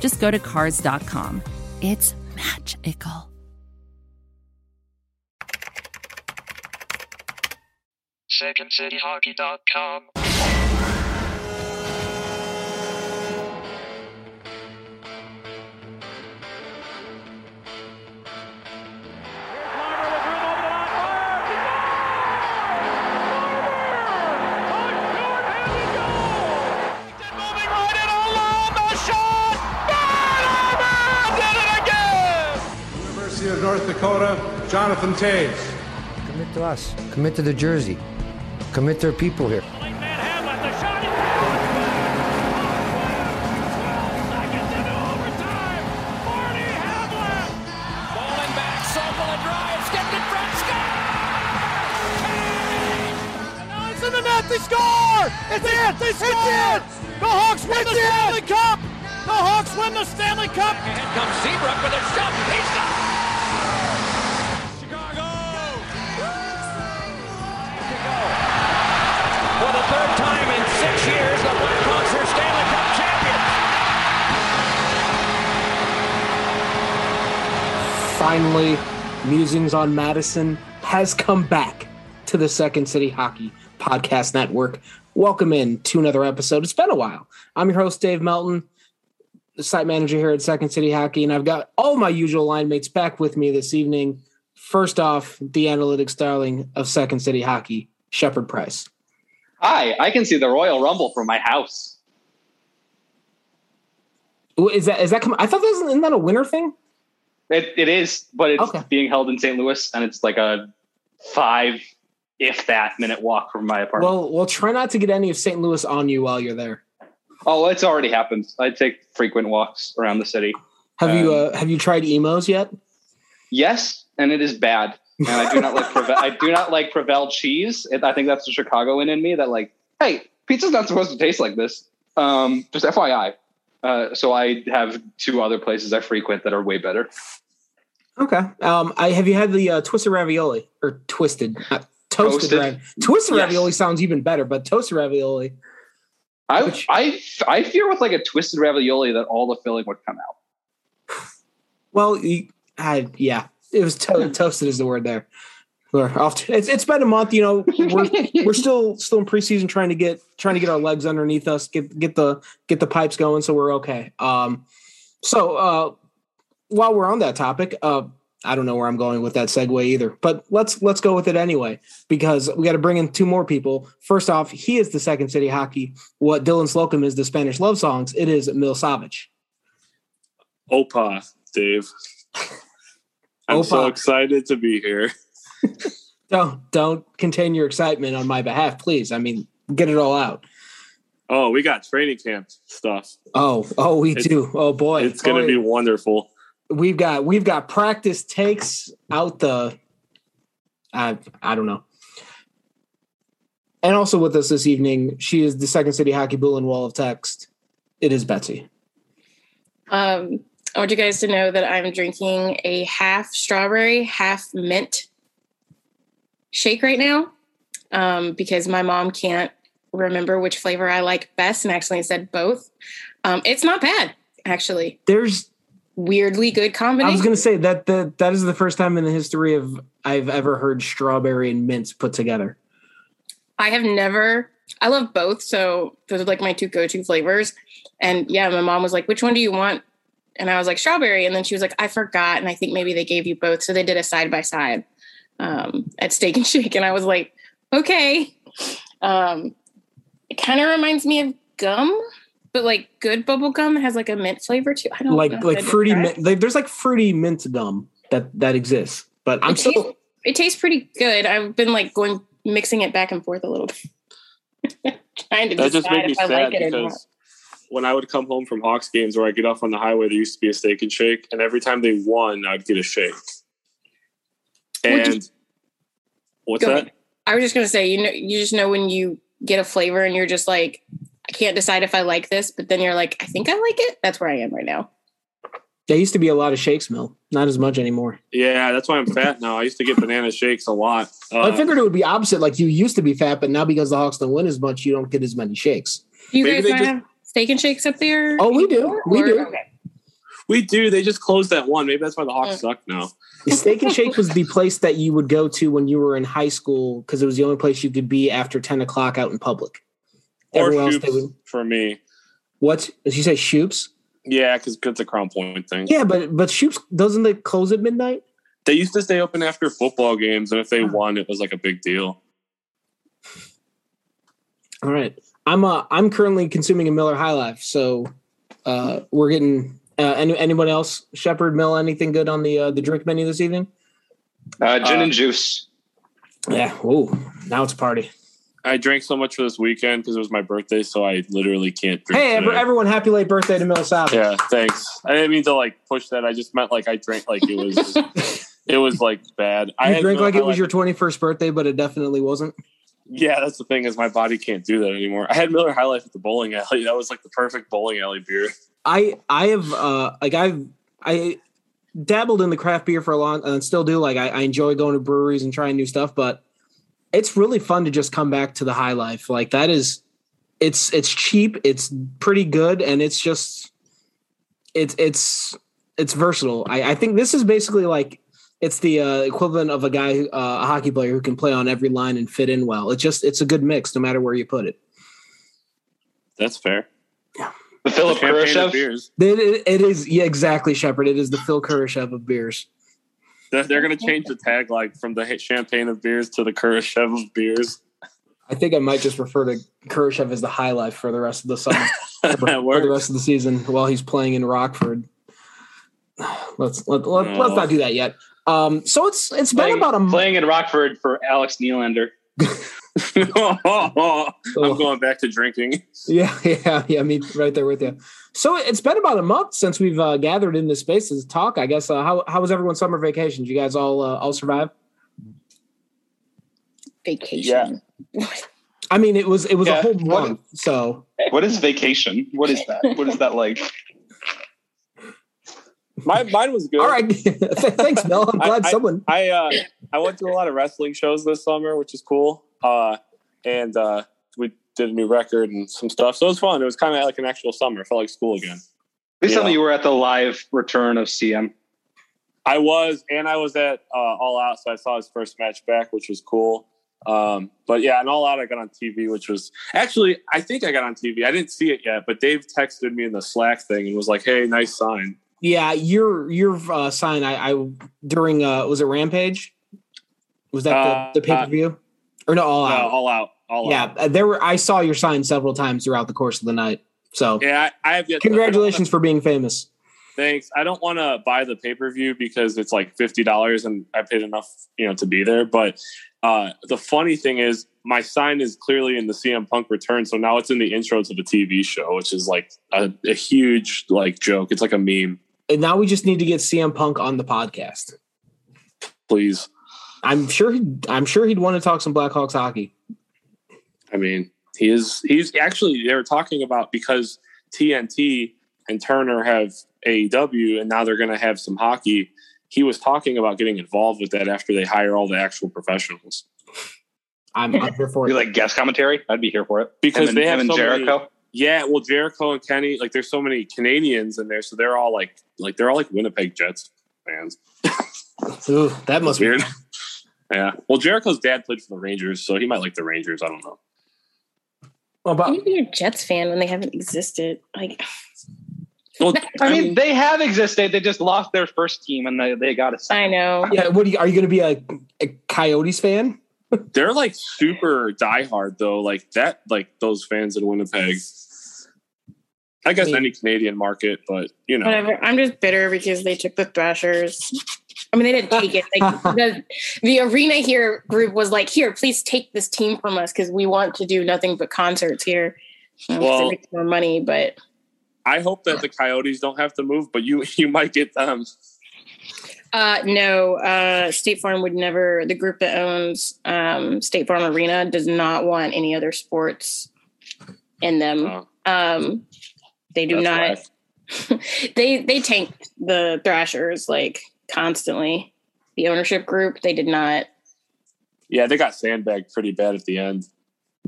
just go to Cars.com. It's magical. SecondCityHockey.com. North Dakota, Jonathan Toews. Commit to us. Commit to the jersey. Commit to our people here. Falling back, Sokol and drives, gets in front, score! And now it's in the net, they score! It's in! They score! The Hawks win the Stanley Cup! The Hawks win the Stanley Cup! And comes Seabrook with a shot. He scores! Finally, Musings on Madison has come back to the Second City Hockey Podcast Network. Welcome in to another episode. It's been a while. I'm your host, Dave Melton, the site manager here at Second City Hockey, and I've got all my usual line mates back with me this evening. First off, the analytics darling of Second City Hockey, Shepard Price. Hi, I can see the Royal Rumble from my house. Is that is that come? I thought that was isn't that a winter thing? It, it is, but it's Okay. being held in St. Louis, and it's like a five, if that, minute walk from my apartment. Well, well, try not to get any of St. Louis on you while you're there. oh, it's already happened. I take frequent walks around the city. Have you Um, uh, have you tried Imo's yet? Yes, and it is bad. And I do not like Preve- I do not like Provel cheese. It, I think that's the Chicagoan in me that like, hey, pizza's not supposed to taste like this. Um, just FYI. Uh, so I have two other places I frequent that are way better. Okay. Um, I have you had the uh, twisted ravioli or twisted, not toasted. Toasted? Rav- twisted Yes. ravioli sounds even better, but toasted ravioli. I, Which- I I fear with like a twisted ravioli that all the filling would come out. Well, I, yeah, it was to- toasted is the word there. We're off to- it's it's been a month. You know, we're we're still still in preseason trying to get trying to get our legs underneath us, get get the get the pipes going, so we're okay. Um, so uh, while we're on that topic, uh, I don't know where I'm going with that segue either, but let's let's go with it anyway because we got to bring in two more people. First off, he is the second city hockey. What Dylan Slocum is the Spanish love songs. It is Mil Savage. Opa, Dave. I'm so excited to be here. Don't don't contain your excitement on my behalf, please. I mean, get it all out. Oh, we got training camp stuff. Oh, oh, we It's- do. Oh boy, It's going to be wonderful. We've got we've got practice takes out the. I I don't know. And also with us this evening, she is the Second City Hockey Bulletin Wall of Text. It is Betsy. Um, I want you guys to know that I'm drinking a half strawberry, half mint shake right now um, because my mom can't remember which flavor I like best and actually said both. Um, it's not bad, actually. There's. Weirdly good combination. I was going to say that that that is the first time in the history of I've ever heard strawberry and mint put together. I have never. I love both, so those are like my two go-to flavors. And yeah, my mom was like, "Which one do you want?" And I was like, "Strawberry." And then she was like, "I forgot." And I think maybe they gave you both, so they did a side by side um, at Steak and Shake. And I was like, "Okay." Um, it kind of reminds me of gum, but like good bubble gum has like a mint flavor too. I don't Like know like fruity mint. Like, there's like fruity mint gum that that exists, but I'm It still. tastes- it tastes pretty good. I've been like going mixing it back and forth a little bit. Trying to That just decide made me if I sad like it or not. because when I would come home from Hawks games where I get off on the highway, there used to be a steak and shake, and every time they won, I'd get a shake. Would you- And what's Go that? ahead. I was just gonna say, you know, you just know when you get a flavor and you're just like, I can't decide if I like this, but then you're like, I think I like it. That's where I am right now. There used to be a lot of shakes, Mill. Not as much anymore. Yeah, that's why I'm fat now. I used to get banana shakes a lot. Uh, I figured it would be opposite. Like you used to be fat, but now because the Hawks don't win as much, you don't get as many shakes. Do you Maybe guys they not just- have steak and shakes up there? Oh, we do. anymore? We Or- do. Okay. we do. They just closed that one. Maybe that's why the Hawks Mm. suck now. The Steak and Shake was the place that you would go to when you were in high school because it was the only place you could be after ten o'clock out in public. Or else Shoops they would. for me. What did you say? Shoops? Yeah, because it's a Crown Point thing. Yeah, but but Shoops doesn't they close at midnight? They used to stay open after football games, and if they won, it was like a big deal. All right. I'm uh I'm currently consuming a Miller High Life, so uh we're getting uh any, anyone else Shepard Mill anything good on the uh, the drink menu this evening? Uh, gin Uh, and juice. Yeah. Oh, Now it's a party. I drank so much for this weekend because it was my birthday, so I literally can't drink. Hey, today. everyone, happy late birthday to Mill South. Yeah, thanks. I didn't mean to like push that. I just meant like I drank like it was it was like bad. I You had drank like it was your 21st birthday, but it definitely wasn't. Yeah, that's the thing is my body can't do that anymore. I had Miller High Life at the bowling alley. That was like the perfect bowling alley beer. I I have uh like I've I dabbled in the craft beer for a long and still do. Like I, I enjoy going to breweries and trying new stuff, but it's really fun to just come back to the high life. Like that is it's it's cheap, it's pretty good, and it's just it's it's it's versatile. I, I think this is basically like it's the uh, equivalent of a guy, uh, a hockey player who can play on every line and fit in well. It's just it's a good mix, no matter where you put it. That's fair. Yeah. The Philip Champagne of beers. It, it- it is yeah, exactly, Shepard. It is the Phil Kurashev of beers. They're, they're going to change the tagline from the champagne of beers to the Khrushchev of beers. I think I might just refer to Kurashev as the high life for the rest of the summer, that for the rest of the season while he's playing in Rockford. Let's let, let, No. let's not do that yet. Um, so it's it's been about a month. playing in Rockford for Alex Nylander. I'm going back to drinking. Yeah, yeah, yeah. Me right there with you. So it's been about a month since we've uh, gathered in this space to talk. I guess. Uh, how how was everyone's summer vacation? Did you guys all uh, all survive? Vacation. Yeah. I mean, it was it was a Yeah. whole What- month. So What is vacation? What is that? What is that like? My, mine was good. all right, thanks, Mel. I'm I- glad someone. I uh, I went to a lot of wrestling shows this summer, which is cool. Uh, and uh, we did a new record and some stuff, so it was fun. It was kind of like an actual summer. It felt like school again. Please tell Yeah. me you were at the live return of CM. I was, and I was at uh, All Out, so I saw his first match back, which was cool. Um, but yeah, and All Out I got on TV, which was actually I think I got on TV. I didn't see it yet, but Dave texted me in the Slack thing and was like, "Hey, nice sign." Yeah, your your uh, sign. I, I during uh, was it Rampage? Was that Uh, the, the pay per view or no? All No, out. All Out, All yeah, Out. uh, there were. I saw your sign several times throughout the course of the night. So Yeah, I, I have yet. congratulations for being famous. Thanks. I don't want to buy the pay per view because it's like fifty dollars, and I paid enough, you know, to be there. But uh, the funny thing is, my sign is clearly in the CM Punk return, so now it's in the intro to the TV show, which is like a, a huge like joke. It's like a meme. And now we just need to get CM Punk on the podcast. Please, I'm sure. He'd, I'm sure he'd want to talk some Blackhawks hockey. I mean, he is. He's actually they were talking about because TNT and Turner have AEW, and now they're going to have some hockey. He was talking about getting involved with that after they hire all the actual professionals. I'm, I'm here for Be it. like guest commentary. I'd be here for it. Because Him and- they have him and so many- Jericho. Yeah, well, Jericho and Kenny, like, there's so many Canadians in there, so they're all like, like they're all like Winnipeg Jets fans. Ooh, that must be Weird. Yeah. Well, Jericho's dad played for the Rangers, so he might like the Rangers. I don't know. Well, How but you be a Jets fan when they haven't existed? Like, Well, I mean, they have existed. They just lost their first team, and they, they got to. I know. yeah, what are you? Are you going to be a, a Coyotes fan? they're like super diehard though. Like that, like those fans in Winnipeg. I guess I mean- any Canadian market, but you know, Whatever. I'm just bitter because they took the Thrashers. I mean, they didn't take it. Like the, the arena here group was like, "Here, please take this team from us because we want to do nothing but concerts here." You know, 'cause Well- it makes more money, but I hope that the Coyotes don't have to move, but you you might get them. Uh, no, uh, State Farm would never. The group that owns um, State Farm Arena does not want any other sports in them. Oh. Um, they do That's not. they they tanked the Thrashers like constantly. The ownership group they did not. Yeah, they got sandbagged pretty bad at the end.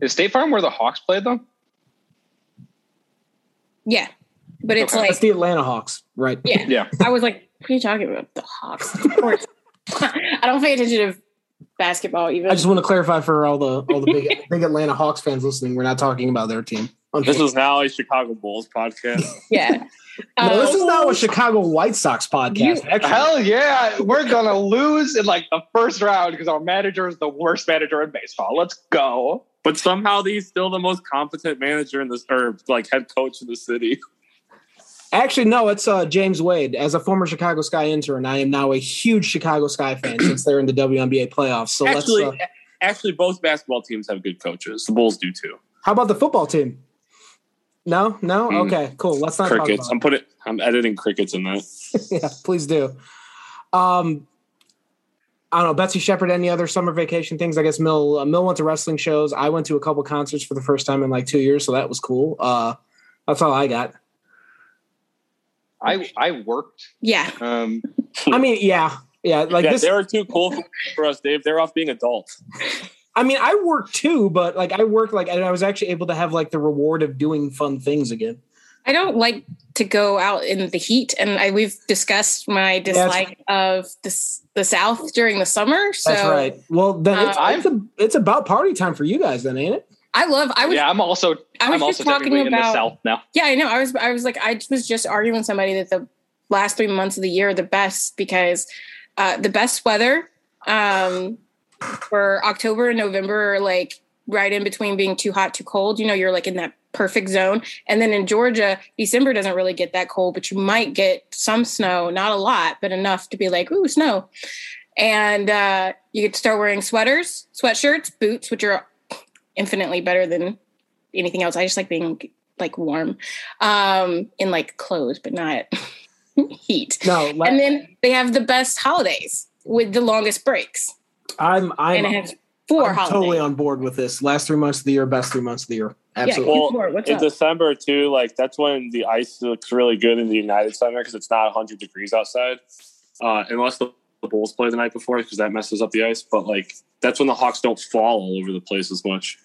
Is State Farm where the Hawks played them? Yeah, but it's Okay. like That's the Atlanta Hawks, right? yeah. Yeah. I was like, what are you talking about? The Hawks. Of course. I don't pay attention to basketball even. I just want to clarify for all the all the big big Atlanta Hawks fans listening, we're not talking about their team. This is now a Chicago Bulls podcast. yeah. No, this Um, is now a Chicago White Sox podcast. You- Hell yeah, we're gonna lose in like the first round because our manager is the worst manager in baseball. Let's go. But somehow he's still the most competent manager in this, or like head coach in the city. Actually, no, it's uh, James Wade. As a former Chicago Sky intern, I am now a huge Chicago Sky fan since they're in the WNBA playoffs. So actually, let's. Uh, actually, both basketball teams have good coaches. The Bulls do too. how about the football team? No, no. Mm. Okay, cool. Let's not Crickets. talk I'm putting. I'm editing crickets in that. Yeah, please do. Um, I don't know, Betsy Shepard. Any other summer vacation things? I guess Mill uh, Mill went to wrestling shows. I went to a couple concerts for the first time in like two years, so that was cool. Uh, that's all I got. I I worked. yeah. Um, I mean, yeah, yeah. Like yeah, this. they were too cool for, for us, Dave. They're off being adults. I mean, I work too, but like I work like and I was actually able to have like the reward of doing fun things again. I don't like to go out in the heat, and I, we've discussed my dislike of this, the South during the summer. So That's right. Well, then it's, Uh, it's, a, it's about party time for you guys, then, ain't it? I love. I was. yeah, I'm also I was I'm just also talking technically in the about- South now. Yeah, I know. I was. I was like. I was just arguing with somebody that the last three months of the year are the best because uh, the best weather um, for October and November are like right in between being too hot, too cold. You know, you're like in that perfect zone. And then in Georgia, December doesn't really get that cold, but you might get some snow, not a lot, but enough to be like, ooh, snow. And uh, you get to start wearing sweaters, sweatshirts, boots, which are infinitely better than anything else. I just like being like warm um, in like clothes, but not heat. No, And then they have the best holidays with the longest breaks. I'm I'm, and it has 4 I'm holidays. totally on board with this. Last three months of the year, best three months of the year. Absolutely. Q4, Well, in up? December too, like that's when the ice looks really good in the United Center because it's not 100 degrees outside, uh, unless the, the Bulls play the night before because that messes up the ice. But like that's when the Hawks don't fall all over the place as much.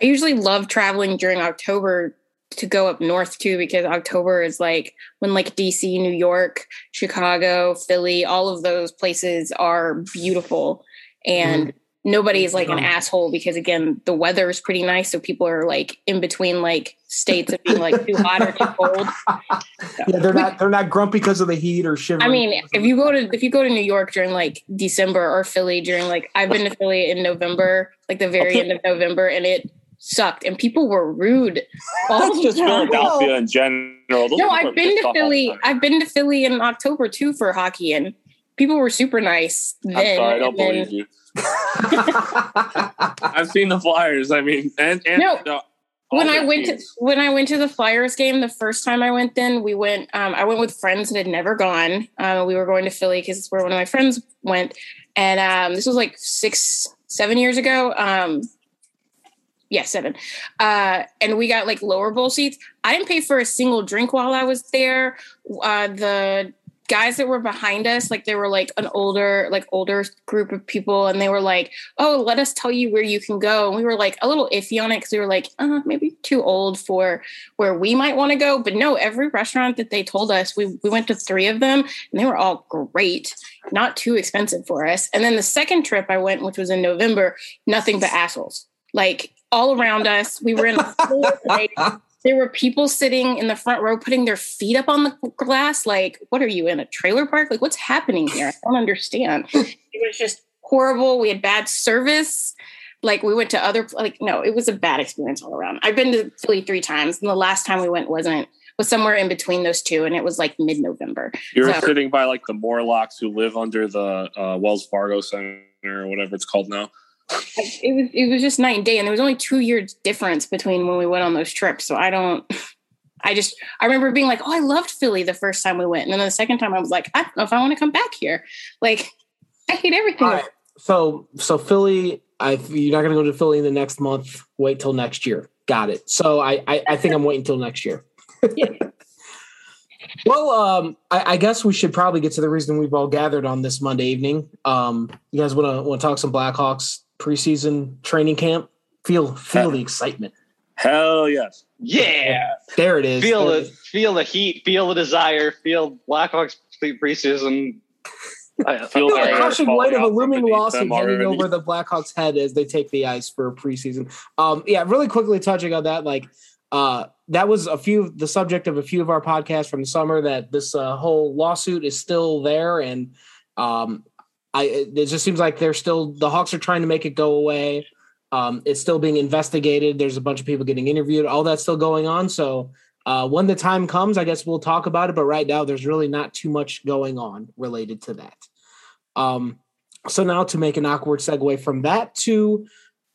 I usually love traveling during October to go up north too because October is like when like DC, New York, Chicago, Philly, all of those places are beautiful Mm-hmm. and nobody is like an asshole because again the weather is pretty nice so people are like in between like states of being like too hot or too cold. yeah, they're not they're not grumpy because of the heat or shivering. I mean, if you go to if you go to New York during like December or Philly during like I've been to Philly in November, like the very end of November, and it sucked, and people were rude. all That's just time. Philadelphia in general. Those No, I've been to off all the Philly. I've been to Philly in October too for hockey, and people were super nice. Then, I'm sorry, I don't then... believe you. I've seen the Flyers. I mean, and and No. when I their went to when I went to the Flyers game the first time I went, then we went. Um, I went with friends that had never gone. Uh, we were going to Philly because it's where one of my friends went, and um, this was like six, seven years ago. Um, yeah, seven. Uh, and we got like lower bowl seats. I didn't pay for a single drink while I was there. Uh, the guys that were behind us, like they were like an older, like older group of people, and they were like, "Oh, let us tell you where you can go." And we were like a little iffy on it because we were like, uh, maybe too old for where we might want to go. But no, every restaurant that they told us, we we went to three of them, and they were all great, not too expensive for us. And then the second trip I went, which was in November, nothing but assholes, like all around us. We were in a there were people sitting in the front row putting their feet up on the glass. Like, what are you in a trailer park? Like, what's happening here? I don't understand. it was just horrible. We had bad service. Like, we went to other, like, no, it was a bad experience all around. I've been to Philly three times, and the last time we went wasn't, was somewhere in between those two, and it was like mid November. you were So- sitting by like the Morlocks who live under the uh, Wells Fargo Center or whatever it's called now. It was, it was just night and day, and there was only two years difference between when we went on those trips. So I don't, I just I remember being like, oh, I loved Philly the first time we went, and then the second time I was like, I don't know if I want to come back here. Like, I hate everything. Right. So so Philly, I you're not gonna go to Philly in the next month. Wait till next year. Got it. So I I, I think I'm waiting till next year. well, um, I, I guess we should probably get to the reason we've all gathered on this Monday evening. Um, you guys want to want to talk some Blackhawks preseason training camp? Feel feel the excitement. Hell yes. Yeah. There it is. Feel There it. Feel the heat. Feel the desire. Feel Blackhawks pre- preseason. I Feel feel the the crushing falling weight of a looming beneath lawsuit hanging over the Blackhawks' head as they take the ice for preseason. Um, yeah, really quickly touching on that, like uh, that was a few the subject of a few of our podcasts from the summer. That this uh, whole lawsuit is still there, and um, I it just seems like they're still the Hawks are trying to make it go away. Um, it's still being investigated. There's a bunch of people getting interviewed. All that's still going on. So uh, when the time comes, I guess we'll talk about it. But right now, there's really not too much going on related to that. Um, so now to make an awkward segue from that to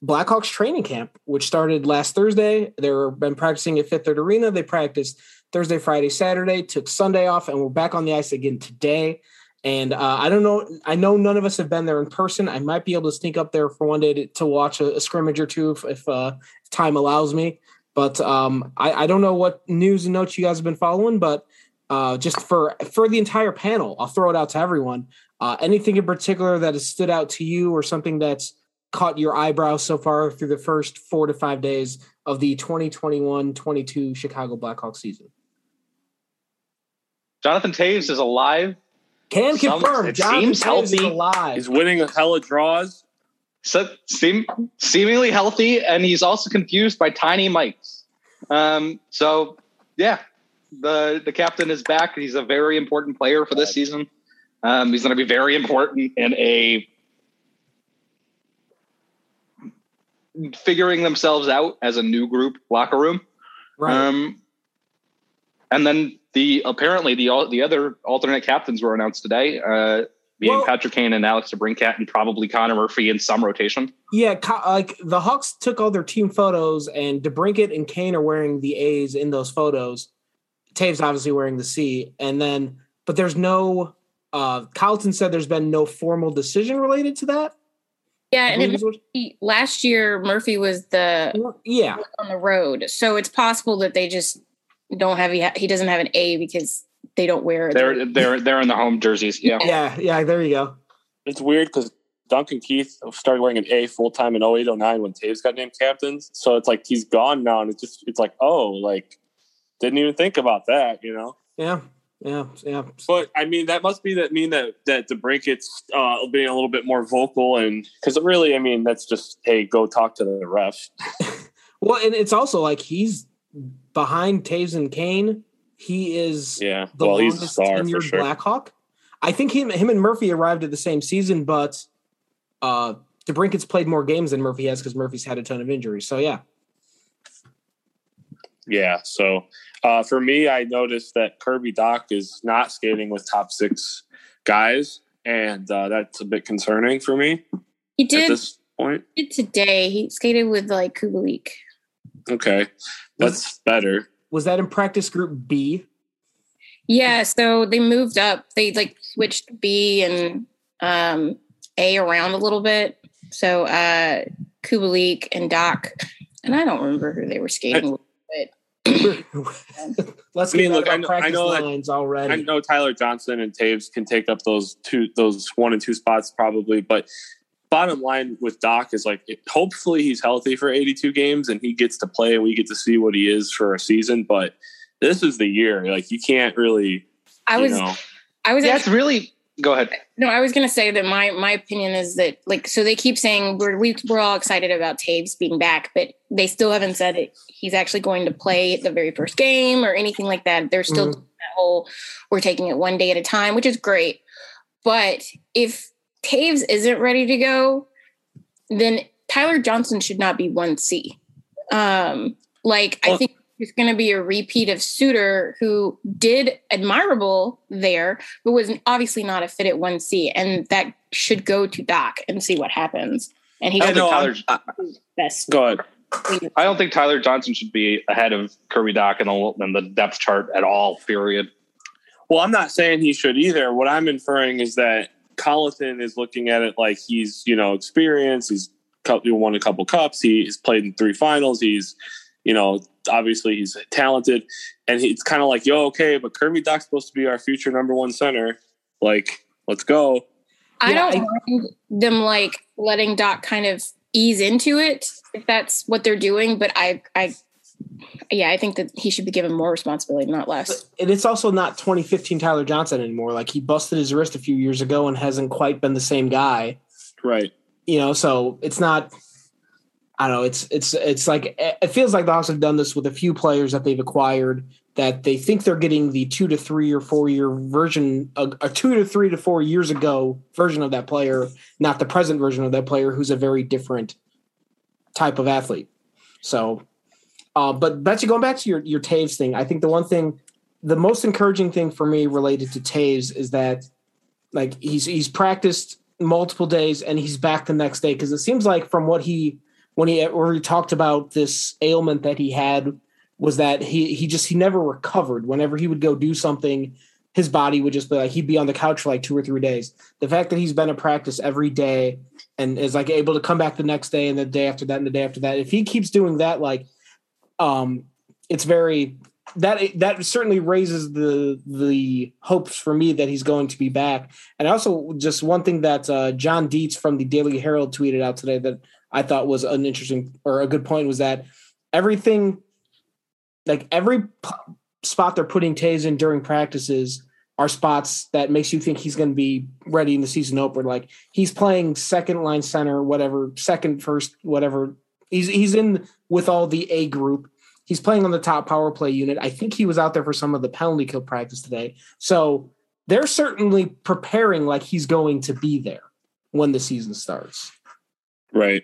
Blackhawks training camp, which started last Thursday. They've been practicing at Fifth Third Arena. They practiced Thursday, Friday, Saturday, took Sunday off, and we're back on the ice again today. And uh, I don't know. I know none of us have been there in person. I might be able to sneak up there for one day to, to watch a, a scrimmage or two if, if uh, time allows me. But um, I, I don't know what news and notes you guys have been following. But uh, just for for the entire panel, I'll throw it out to everyone. Uh, anything in particular that has stood out to you, or something that's caught your eyebrow so far through the first four to five days of the 2021-22 Chicago Blackhawks season? Jonathan Toews is alive. Can Some- confirm. it Jonathan seems Toews is healthy. alive. He's winning a hella draws. So, seem, seemingly healthy, and he's also confused by tiny mics. Um, so, yeah, the the captain is back. He's a very important player for this season. Um, he's going to be very important in a figuring themselves out as a new group locker room. Right. Um, and then the apparently the the other alternate captains were announced today, uh, being Well- Patrick Kane and Alex DeBrincat, and probably Connor Murphy in some rotation. Yeah, like the Hawks took all their team photos, and DeBrincat and Kane are wearing the A's in those photos. Toews obviously wearing the C, and then but there's no. Uh, Carlton said there's been no formal decision related to that. Yeah, and believe it, is last year Murphy was the yeah, on the road, so it's possible that they just don't have he, he doesn't have an A because they don't wear They're they're they're in the home jerseys. Yeah. yeah, yeah. There you go. It's weird because Duncan Keith started wearing an A full time in 08, 09 when Toews got named captain. So it's like he's gone now, and it's just it's like oh, like didn't even think about that, you know. Yeah, yeah, yeah. But I mean, that must be that mean that that DeBrincat's uh, being a little bit more vocal, and because really, I mean, that's just hey, go talk to the refs. Well, and it's also like he's behind Toews and Kane. He is Yeah, the well, he's a longest star for tenured sure. Blackhawk. I think him him and Murphy arrived at the same season, but uh DeBrincat's played more games than Murphy has because Murphy's had a ton of injuries. So yeah. Yeah. So uh, for me, I noticed that Kirby Dach is not skating with top six guys, and uh, that's a bit concerning for me He at did, this point. did today. He skated with like Kubalik. Okay, that's better. Was that in practice group B? Yeah, so they moved up. They like switched B and um, A around a little bit. So uh, Kubalik and Dach, and I don't remember who they were skating with. Let's I mean, look, I know- I practice know that- already. I know Tyler Johnson and Toews can take up those two, those one and two spots probably, but bottom line with Dach is like, hopefully he's healthy for 82 games and he gets to play and we get to see what he is for a season. But this is the year, like you can't really, I was, know, I was Yeah, really. Go ahead. No, I was going to say that my my opinion is that like so they keep saying we're we, we're all excited about Toews being back, but they still haven't said it, he's actually going to play the very first game or anything like that. They're still Mhm. that whole we're taking it one day at a time, which is great. But if Toews isn't ready to go, then Tyler Johnson should not be one C. Um, like I think it's going to be a repeat of Suter, who did admirable there, but was obviously not a fit at one C, and that should go to Dach and see what happens. And he I does don't know, Tyler. his best. go ahead. I don't think Tyler Johnson should be ahead of Kirby Dach in the, in the depth chart at all. Period. Well, I'm not saying he should either. What I'm inferring is that Colliton is looking at it like he's, you know, experienced. He's won a couple cups. He's played in three finals. He's, you know, obviously he's talented, and it's kind of like, yo, okay, but Kirby Dach's supposed to be our future number one center. Like, let's go. I yeah, don't I, mind them like letting Dach kind of ease into it if that's what they're doing, but I, I yeah, I think that he should be given more responsibility, not less. And it's also not 2015 Tyler Johnson anymore. Like he busted his wrist a few years ago and hasn't quite been the same guy. Right. You know, so it's not. I don't know. It's it's it's like it feels like the Hawks have done this with a few players that they've acquired that they think they're getting the two to three or four year version, a, a two to three to four years ago version of that player, not the present version of that player, who's a very different type of athlete. So uh, but Betsy, going back to your your Toews thing, I think the one thing, the most encouraging thing for me related to Toews is that, like he's he's practiced multiple days and he's back the next day because it seems like from what he when he where he talked about this ailment that he had was that he he just he never recovered. Whenever he would go do something, his body would just be like he'd be on the couch for like two or three days. The fact that he's been in practice every day and is like able to come back the next day and the day after that and the day after that, if he keeps doing that, like um, it's very that that certainly raises the the hopes for me that he's going to be back. And also, just one thing that uh, John Dietz from the Daily Herald tweeted out today that I thought was an interesting or a good point was that everything, like every p- spot they're putting Toews in during practices are spots that makes you think he's going to be ready in the season opener. Like he's playing second line center, whatever, second, first, whatever. He's he's in with all the A group. He's playing on the top power play unit. I think he was out there for some of the penalty kill practice today. So they're certainly preparing like he's going to be there when the season starts. Right.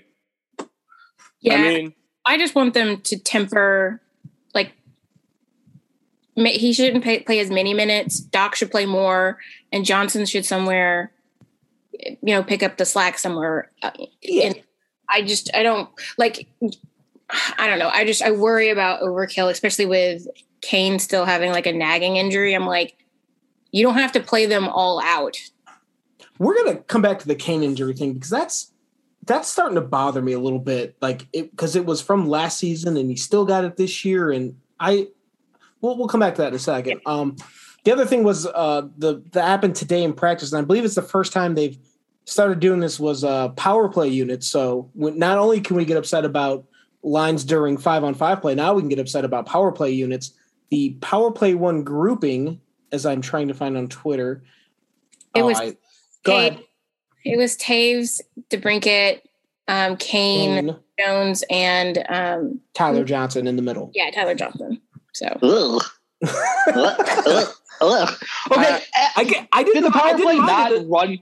Yeah. I mean, I just want them to temper like he shouldn't pay, play as many minutes. Dach should play more, and Johnson should somewhere, you know, pick up the slack somewhere. Uh, yeah. And I just I don't like I don't know. I just I worry about overkill, especially with Kane still having like a nagging injury. I'm like, you don't have to play them all out. We're gonna come back to the Kane injury thing because that's that's starting to bother me a little bit. Like it because it was from last season and he still got it this year. And I we'll we'll come back to that in a second. Um the other thing was uh the that happened today in practice, and I believe it's the first time they've started doing this was uh power play units. So when, not only can we get upset about lines during five on five play. Now we can get upset about power play units. The power play one grouping, as I'm trying to find on Twitter, it was uh, go ahead. It was Toews, DeBrincat, um, Kane, Kane, Jones, and um, Tyler Johnson in the middle. Yeah, Tyler Johnson. So. okay, uh, I, I did the power play not run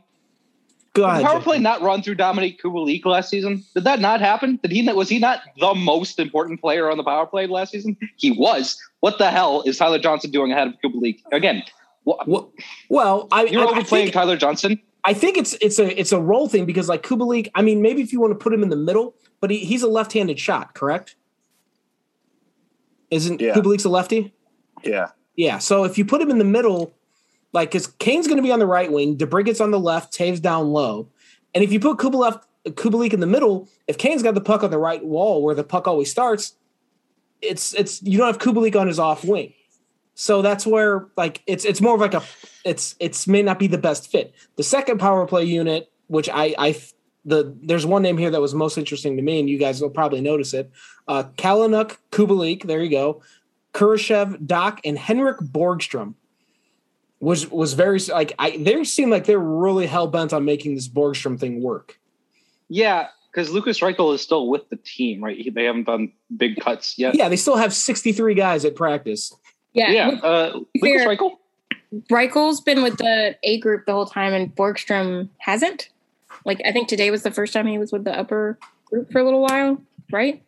Go ahead. Power play not run through Dominik Kubalik last season? Did that not happen? Did he was he not the most important player on the power play last season? He was. What the hell is Tyler Johnson doing ahead of Kubalik again? Well, well I, you're I, overplaying I think, Tyler Johnson. I think it's it's a it's a role thing because like Kubalik, I mean, maybe if you want to put him in the middle, but he, he's a left-handed shot, correct? Isn't yeah. Kubalik's a lefty? Yeah. Yeah. So if you put him in the middle, like, because Kane's going to be on the right wing, DeBrincat's on the left, Toews down low. And if you put Kubalik, Kubalik in the middle, if Kane's got the puck on the right wall where the puck always starts, it's it's you don't have Kubalik on his off wing. So that's where like it's it's more of like a it's it's may not be the best fit. The second power play unit, which I I the there's one name here that was most interesting to me, and you guys will probably notice it. Uh Kalynuk, Kubalik, there you go. Kurashev, Dach, and Henrik Borgstrom was was very like I they seem like they're really hell bent on making this Borgstrom thing work. Yeah, because Lukas Reichel is still with the team, right? They haven't done big cuts yet. Yeah, they still have sixty three guys at practice. Yeah, yeah. Uh, Lukas Reichel. Reichel's been with the A group the whole time, and Borgstrom hasn't. Like I think today was the first time he was with the upper group for a little while, right?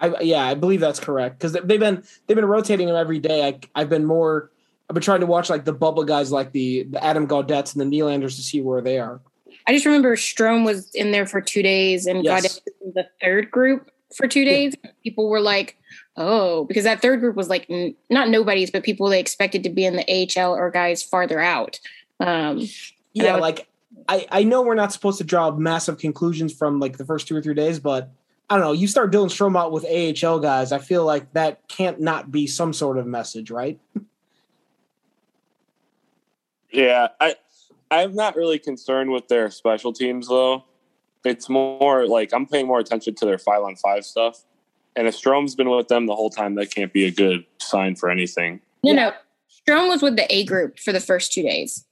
I, yeah, I believe that's correct because they've been they've been rotating him every day. I, I've been more I've been trying to watch like the bubble guys, like the the Adam Gaudets and the Nylanders, to see where they are. I just remember Strome was in there for two days, and yes. Gaudet was the third group for two days. People were like, "Oh," because that third group was like n- not nobodies, but people they expected to be in the AHL or guys farther out. Um, Yeah, was- like I, I know we're not supposed to draw massive conclusions from like the first two or three days, but I don't know. You start Dylan Strome out with AHL guys, I feel like that can't not be some sort of message, right? Yeah, I I'm not really concerned with their special teams though. It's more like I'm paying more attention to their five on five stuff. And if Strome's been with them the whole time, that can't be a good sign for anything. no, no, Strome was with the A group for the first two days.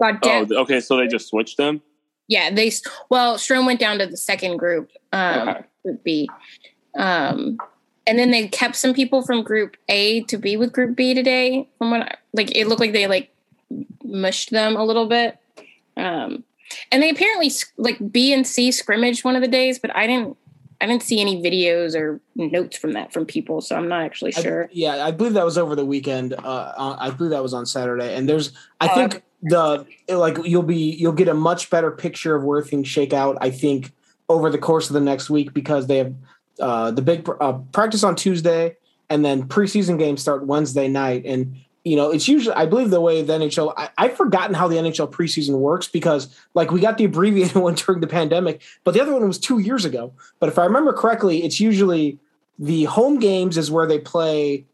God Oh, damn. okay. So they just switched them. Yeah, they well, Strome went down to the second group, um, Okay. group B, um, and then they kept some people from Group A to be with Group B today. From what I, like, it looked like they like mushed them a little bit, um, and they apparently like B and C scrimmaged one of the days, but I didn't, I didn't see any videos or notes from that from people, so I'm not actually I- sure. yeah, I believe that was over the weekend. Uh, uh, I believe that was on Saturday. And there's, I Oh, think the like you'll be you'll get a much better picture of where things shake out. I think over the course of the next week because they have uh, the big uh, practice on Tuesday and then preseason games start Wednesday night. And you know, it's usually I believe the way the NHL. I, I've forgotten how the NHL preseason works because like we got the abbreviated one during the pandemic, but the other one was two years ago. But if I remember correctly, it's usually the home games is where they play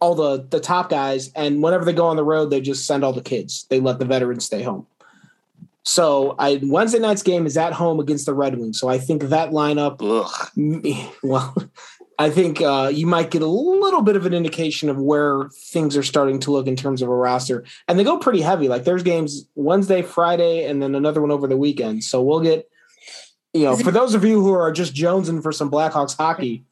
all the the top guys and whenever they go on the road they just send all the kids they let the veterans stay home so I Wednesday night's game is at home against the Red Wings so I think that lineup Ugh. well I think uh, you might get a little bit of an indication of where things are starting to look in terms of a roster and they go pretty heavy like there's games Wednesday Friday and then another one over the weekend so we'll get you know for those of you who are just jonesing for some Blackhawks hockey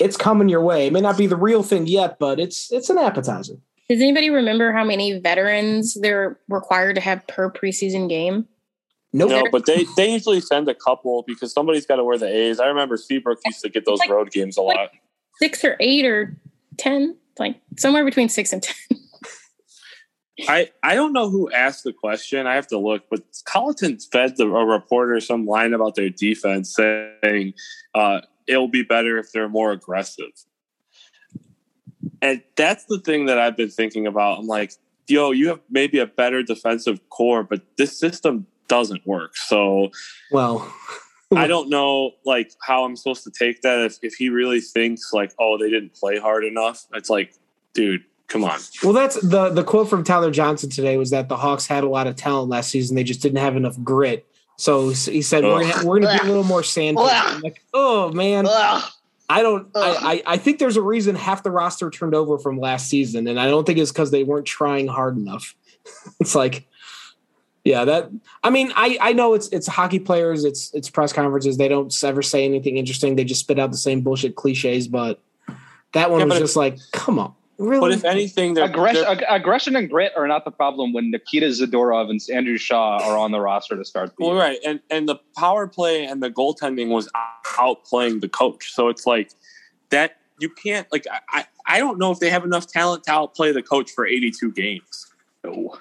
it's coming your way. It may not be the real thing yet, but it's it's an appetizer. Does anybody remember how many veterans they're required to have per preseason game? Nope. No, but they they usually send a couple because somebody's got to wear the A's. I remember Seabrook used to get those Like- road games a lot. Six or eight or ten, like somewhere between six and ten. I, I don't know who asked the question. I have to look, but Colliton fed the, a reporter some line about their defense saying uh, it'll be better if they're more aggressive. And that's the thing that I've been thinking about. I'm like, yo, you have maybe a better defensive core, but this system doesn't work. So Well, I don't know like how I'm supposed to take that if, if he really thinks like, oh, they didn't play hard enough. It's like, dude, come on. well, that's the the quote from Tyler Johnson today was that the Hawks had a lot of talent last season. They just didn't have enough grit. So he said we're gonna, we're going to be a little more sandpaper. Like, oh man, I don't. I, I I think there's a reason half the roster turned over from last season, and I don't think it's because they weren't trying hard enough. it's like, yeah, that. I mean, I I know it's it's hockey players. It's it's press conferences. They don't ever say anything interesting. They just spit out the same bullshit cliches. But that one Yeah, was but just like, come on, really? But if anything, they're, Aggression, they're- ag- aggression and grit are not the problem when Nikita Zadorov and Andrew Shaw are on the roster to start the Well, year. right, and and the power play and the goaltending was outplaying the coach. So it's like that. You can't like I I I don't know if they have enough talent to outplay the coach for 82 games. No.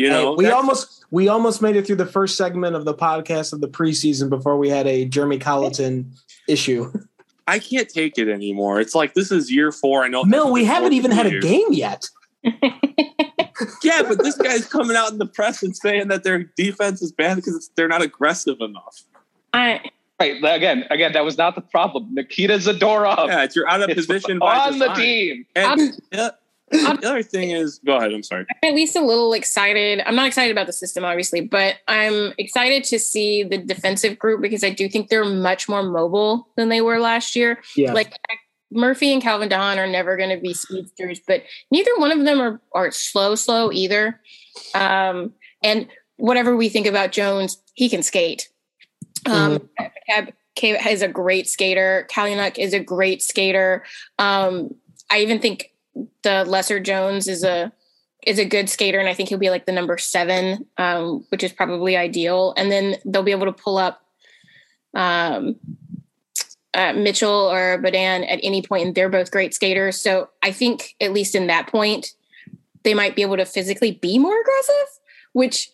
You Hey, know, we almost we almost made it through the first segment of the podcast of the preseason before we had a Jeremy Colliton issue. I can't take it anymore. It's like this is year four. I know. Mill, we haven't four even had a game yet. Yeah, but this guy's coming out in the press and saying that their defense is bad because they're not aggressive enough. I Right. Again, again, that was not the problem. Nikita Zadorov Yeah, it's you're out of is position by on the design. team. And the, the other thing is, go ahead. I'm sorry. I'm at least a little excited. I'm not excited about the system, obviously, but I'm excited to see the defensive group because I do think they're much more mobile than they were last year. Yeah. Like Murphy and Calvin de Haan are never going to be speedsters, but neither one of them are, are slow, slow either. Um, and whatever we think about Jones, he can skate. Um, Cab Cab is a great skater. Kalynuk is a great skater. Um, I even think the lesser Jones is a is a good skater, and I think he'll be like the number seven, um, which is probably ideal. And then they'll be able to pull up um, uh, Mitchell or Beaudin at any point, and they're both great skaters. So I think at least in that point, they might be able to physically be more aggressive, which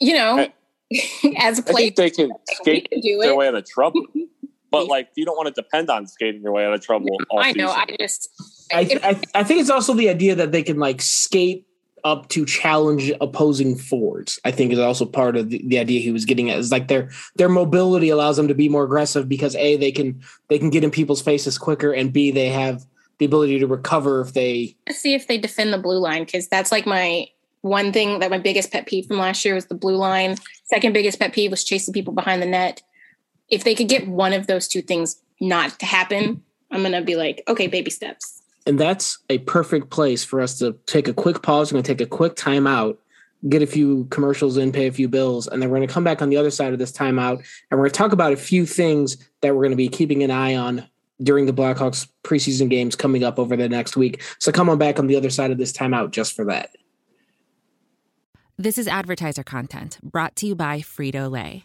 you know, I- as a I player, they can skate can do their it. way out of trouble. but like you don't want to depend on skating your way out of trouble. all I know. season. I just I, if- I I think it's also the idea that they can like skate up to challenge opposing forwards. I think is also part of the, the idea he was getting at. Is like their their mobility allows them to be more aggressive because a they can they can get in people's faces quicker, and b they have the ability to recover if they. Let's see if they defend the blue line because that's like my one thing that my biggest pet peeve from last year was the blue line. Second biggest pet peeve was chasing people behind the net. If they could get one of those two things not to happen, I'm gonna be like, okay, baby steps. And that's a perfect place for us to take a quick pause. We're going to take a quick timeout, get a few commercials in, pay a few bills, and then we're going to come back on the other side of this timeout and we're going to talk about a few things that we're going to be keeping an eye on during the Blackhawks preseason games coming up over the next week. So come on back on the other side of this timeout just for that. This is advertiser content brought to you by Frito Lay.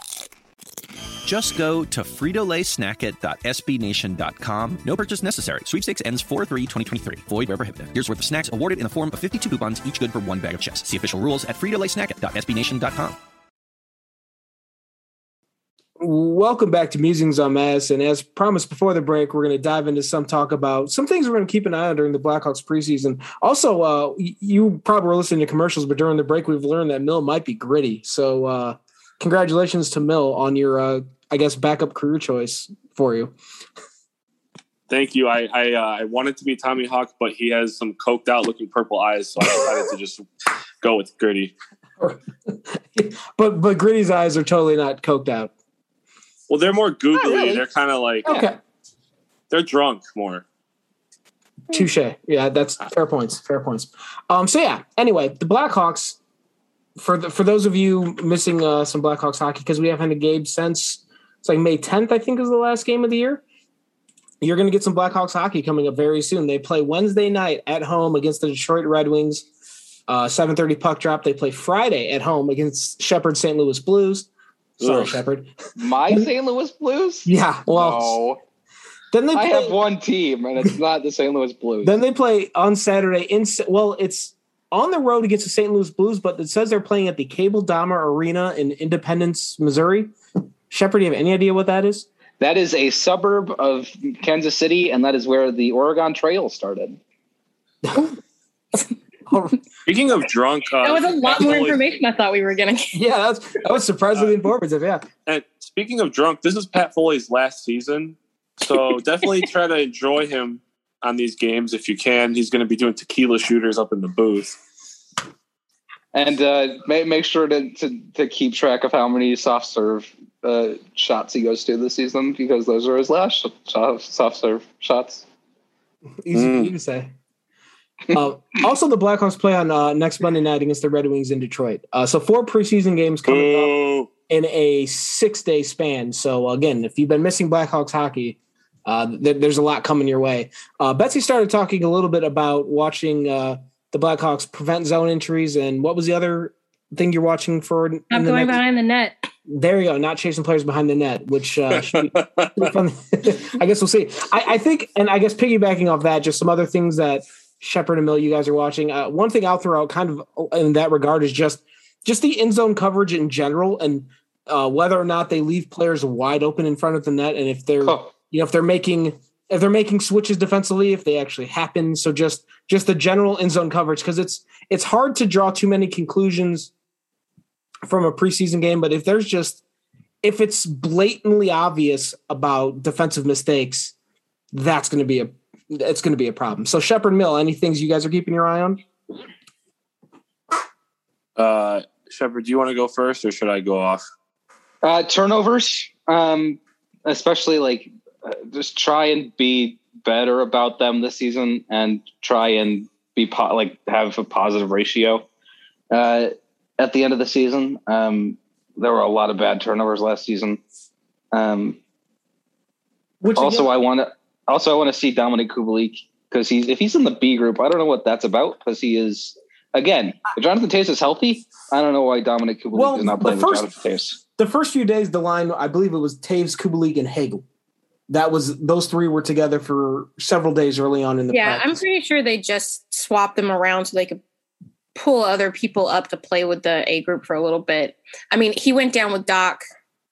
Just go to fritolaysnackit.sbnation.com. No purchase necessary. Sweepstakes ends 4-3-2023. Void where prohibited. Here's worth of snacks awarded in the form of 52 coupons, each good for one bag of chips. See official rules at fritolaysnackit.sbnation.com. Welcome back to Musings on Mass. And as promised before the break, we're going to dive into some talk about some things we're going to keep an eye on during the Blackhawks preseason. Also, uh, you probably were listening to commercials, but during the break, we've learned that Mil might be gritty. So, uh, congratulations to Mil on your, uh, I guess, backup career choice for you. Thank you. I I, uh, I wanted to be Tommy Hawk, but he has some coked out looking purple eyes, so I decided to just go with Gritty. But but Gritty's eyes are totally not coked out. Well, they're more googly. really. They're kind of like Okay. they're drunk more. Touche. Yeah, that's fair points. Fair points. Um. So yeah. Anyway, the Blackhawks. For the, for those of you missing uh, some Blackhawks hockey because we haven't had a game since it's like May 10th, I think is the last game of the year. You're going to get some Blackhawks hockey coming up very soon. They play Wednesday night at home against the Detroit Red Wings. Uh, 7:30 puck drop. They play Friday at home against Shepard St. Louis Blues. Sorry, Ugh. Shepard. My St. Louis Blues? Yeah. Well, No. then they I play, have one team, and it's not the St. Louis Blues. Then they play on Saturday in well, it's on the road against the St. Louis Blues, but it says they're playing at the Cable Dahmer Arena in Independence, Missouri. Shepard, do you have any idea what that is? that is a suburb of Kansas City, and that is where the Oregon Trail started. Speaking of drunk, uh, That was a lot more Foley- information I thought we were gonna get. Yeah, that's that was surprisingly informative. Yeah. And speaking of drunk, this is Pat Foley's last season, so definitely try to enjoy him on these games if you can. He's going to be doing tequila shooters up in the booth. And uh, make, make sure to, to, to keep track of how many soft serve uh, shots he goes to this season because those are his last sh- sh- soft serve shots. Easy Mm. for you to say. Uh, also, the Blackhawks play on uh, next Monday night against the Red Wings in Detroit. Uh, so four preseason games coming up in a six day span. So again, if you've been missing Blackhawks hockey, uh, th- there's a lot coming your way. Uh, Betsy started talking a little bit about watching uh, the Blackhawks prevent zone injuries, and what was the other thing you're watching for? in I'm going next- behind the net. There you go, not chasing players behind the net, which uh, should be, fun. I guess we'll see. I, I think, and I guess piggybacking off that, just some other things that Shepard and Mil, you guys are watching. Uh, one thing I'll throw out, kind of in that regard, is just just the end zone coverage in general, and uh, whether or not they leave players wide open in front of the net, and if they're Huh. you know if they're making if they're making switches defensively, if they actually happen. So just just the general in zone coverage because it's it's hard to draw too many conclusions from a preseason game, but if there's just if it's blatantly obvious about defensive mistakes, that's going to be a it's going to be a problem. So Shepard Mil, any things you guys are keeping your eye on? Uh, Shepard, do you want to go first, or should I go off? Uh, turnovers, um, especially like just try and be better about them this season, and try and be po- like have a positive ratio uh, at the end of the season. Um, there were a lot of bad turnovers last season. Um, Which also, again- I want to also I want to see Dominic Kubalik because he's if he's in the B group, I don't know what that's about because he is again. If Jonathan Toews is healthy, I don't know why Dominic Kubalik Well, is not playing first- with Jonathan the first few days, the line I believe it was Toews, Kubalik, and Hagel. That was those three were together for several days early on in the Yeah, I'm pretty sure they just swapped them around so they could pull other people up to play with the A group for a little bit. I mean, he went down with Dach,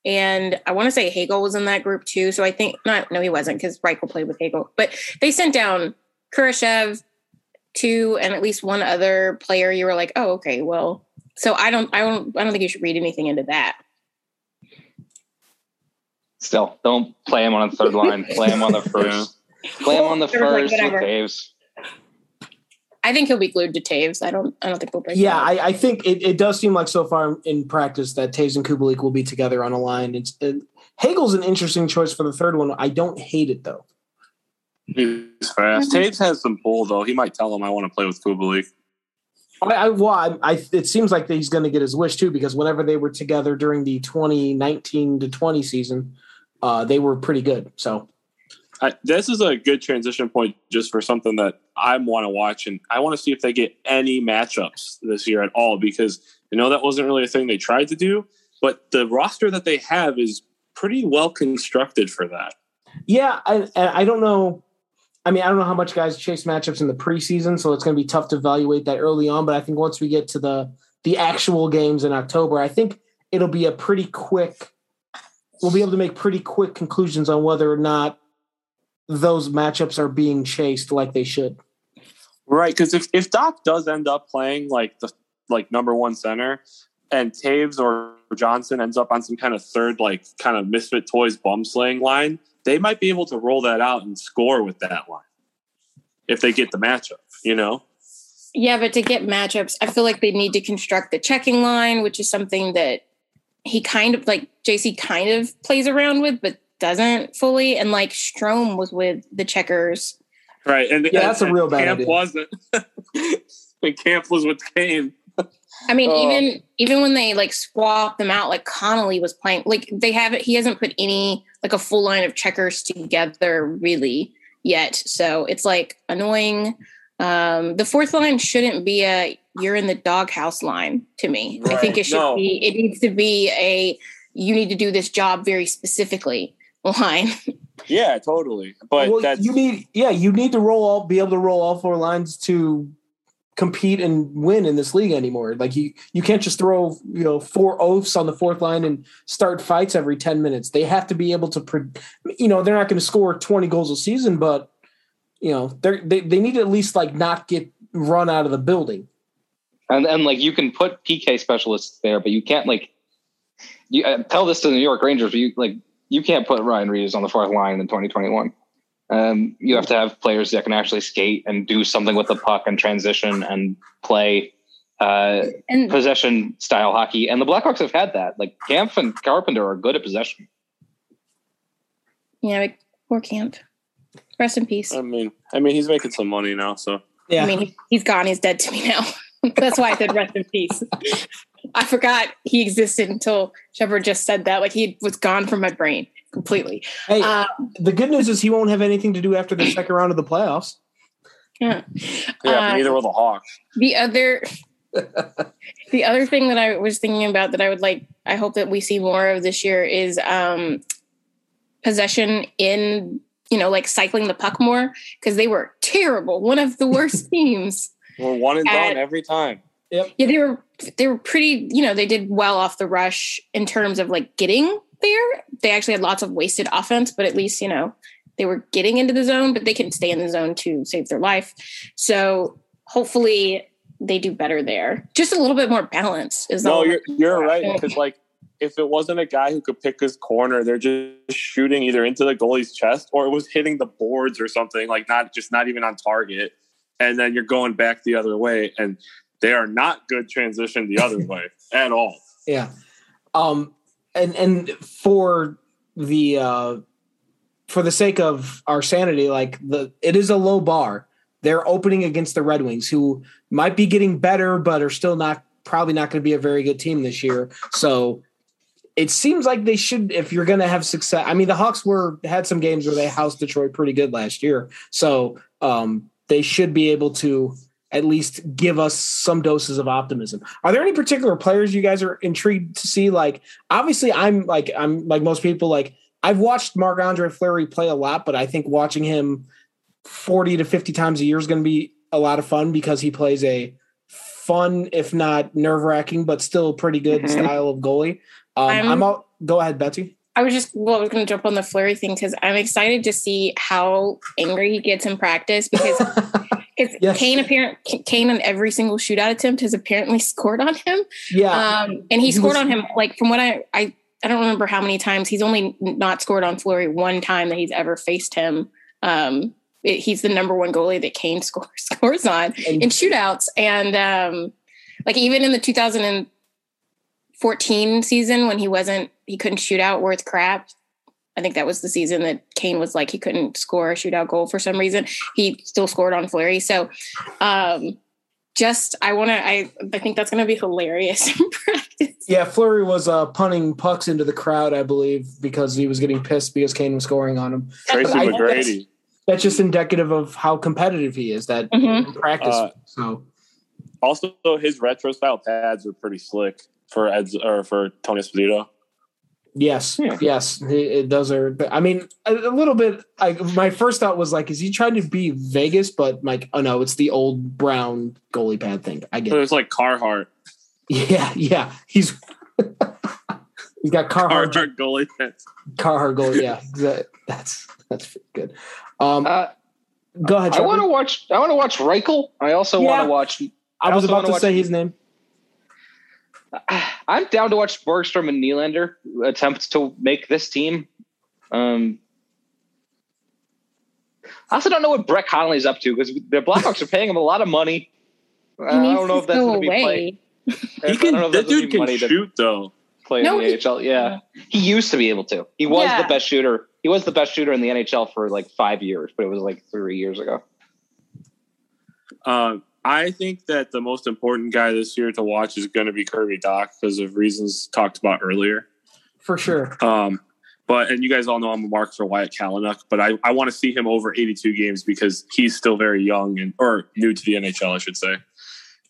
and I want to say Hagel was in that group too. So I think not. No, he wasn't because Reichel played with Hagel. But they sent down Kurashev, two, and at least one other player. You were like, oh, okay, well. So I don't, I don't, I don't think you should read anything into that. Still, don't play him on the third line. Play him on the first. Play him on the There was, like, first with. Toews. I think he'll be glued to Toews. I don't, I don't think we'll break. Yeah. I, I think it, it does seem like so far in practice that Toews and Kubalik will be together on a line. It's it, Hagel's an interesting choice for the third one. I don't hate it though. He's fast. Mm-hmm. Toews has some pull though. He might tell him I want to play with Kubalik. I, I well, I, I it seems like that he's going to get his wish too because whenever they were together during the 2019 to 20 season, uh, they were pretty good. So I, this is a good transition point just for something that I want to watch, and I want to see if they get any matchups this year at all because I know that wasn't really a thing they tried to do, but the roster that they have is pretty well constructed for that. yeah, I I don't know. I mean, I don't know how much guys chase matchups in the preseason, so it's going to be tough to evaluate that early on. But I think once we get to the the actual games in October, I think it'll be a pretty quick. We'll be able to make pretty quick conclusions on whether or not those matchups are being chased like they should. Right, because if, if Dach does end up playing like the like number one center, and Toews or Johnson ends up on some kind of third like kind of misfit toys bum slaying line, they might be able to roll that out and score with that line if they get the matchup. You know, Yeah, but to get matchups, I feel like they need to construct the checking line, which is something that he kind of like JC kind of plays around with, but doesn't fully. And like Strome was with the checkers. right? And Yeah, that's a real bad Kampf idea. wasn't. and Kampf was with Kane. I mean, Oh. even even when they like swap them out, like Connolly was playing, like they haven't. He hasn't put any like a full line of checkers together really yet. So it's like annoying. Um, the fourth line shouldn't be a "you're in the doghouse" line to me. I think it should No. be. It needs to be a "you need to do this job very specifically" line. Yeah, totally. But well, that's you need yeah, you need to roll all be able to roll all four lines to compete and win in this league anymore. Like you you can't just throw, you know, four oaths on the fourth line and start fights every 10 minutes. They have to be able to pro- you know, they're not going to score 20 goals a season, but you know, they're, they they need to at least like not get run out of the building. And and like you can put PK specialists there, but you can't like you uh, tell this to the New York Rangers. But you like you can't put Ryan Reaves on the fourth line in 2021. Um, you have to have players that can actually skate and do something with the puck and transition and play uh, And possession style hockey. And the Blackhawks have had that. Like Kampf and Carpenter are good at possession. yeah, like, poor Kampf. Rest in peace. I mean, I mean, he's making some money now, so Yeah. I mean, he, he's gone. He's dead to me now. That's why I said rest in peace. I forgot he existed until Shepard just said that. Like he was gone from my brain completely. hey, Uh, the good news is he won't have anything to do after the second round of the playoffs. yeah. yeah. Uh, neither will the Hawks. The other, the other thing that I was thinking about that I would like, I hope that we see more of this year is um, possession in, you know, like cycling the puck more because they were terrible. One of the worst teams. We're one and at- done every time. Yeah, they were they were pretty, you know, they did well off the rush in terms of like getting there. They actually had lots of wasted offense, but at least, you know, they were getting into the zone, but they couldn't stay in the zone to save their life. So hopefully they do better there. Just a little bit more balance is No, all. you're you're right because like if it wasn't a guy who could pick his corner, they're just shooting either into the goalie's chest or it was hitting the boards or something like not just not even on target, and then you're going back the other way. And they are not good transition the other way at all. Yeah. Um and and for the uh for the sake of our sanity, like the it is a low bar. They're opening against the Red Wings, who might be getting better, but are still not probably not going to be a very good team this year. So it seems like they should, if you're going to have success. I mean, the Hawks were had some games where they housed Detroit pretty good last year, so um, they should be able to at least give us some doses of optimism. Are there any particular players you guys are intrigued to see? Like, obviously, I'm like I'm like most people. Like, I've watched Marc Andre Fleury play a lot, but I think watching him forty to fifty times a year is going to be a lot of fun because he plays a fun, if not nerve wracking, but still pretty good Mhm. style of goalie. Um, I'm, I'm- out. Go ahead, Betsy. I was just well, I was going to jump on the Fleury thing because I'm excited to see how angry he gets in practice because Yes. Kane apparent Kane on every single shootout attempt has apparently scored on him. Yeah, Um, and he, He scored was- on him like from what I, I I don't remember how many times he's only not scored on Fleury one time that he's ever faced him. Um, it- he's the number one goalie that Kane scores scores on And- in shootouts, and um, like even in the 2014 season when he wasn't he couldn't shoot out worth crap. I think that was the season that Kane was like he couldn't score a shootout goal for some reason. He still scored on Fleury. So um just I want to I I think that's going to be hilarious in practice. Yeah, Fleury was uh, punting pucks into the crowd, I believe, because he was getting pissed because Kane was scoring on him. Tracy I think that's- McGrady. That's just indicative of how competitive he is. That Mhm. in practice. Uh, so Also, his retro style pads are pretty slick for Eds or for Tony Esposito. yes, yes, it, it- those are. but, I mean, a, a little bit. I, my first thought was like, is he trying to be Vegas? But like, oh no, it's the old brown goalie pad thing. I get. So it. it's like Carhartt. Yeah, yeah. He's he's got Carhartt Carhartt goalie pads. Carhartt goalie. Yeah, that, that's that's good. Um, Uh, go ahead. I want to watch. I want to watch Reichel. I also Yeah. want to watch. I was about wanna to watch- say his name. I'm down to watch Bergstrom and Nylander attempt to make this team. Um, I also don't know what Brett Connolly's up to because the Blackhawks are paying him a lot of money. I He needs don't know to if that's go going to be away. play. He can. That dude can shoot though. play No, in the he- NHL. Yeah, he used to be able to. He was Yeah. the best shooter. He was the best shooter in the NHL for like five years, but it was like three years ago. Um, I think that the most important guy this year to watch is going to be Kirby Dach because of reasons talked about earlier. For sure. Um, but and you guys all know I'm a mark for Wyatt Kalynuk, but I, I want to see him over 82 games because he's still very young and or new to the NHL, I should say.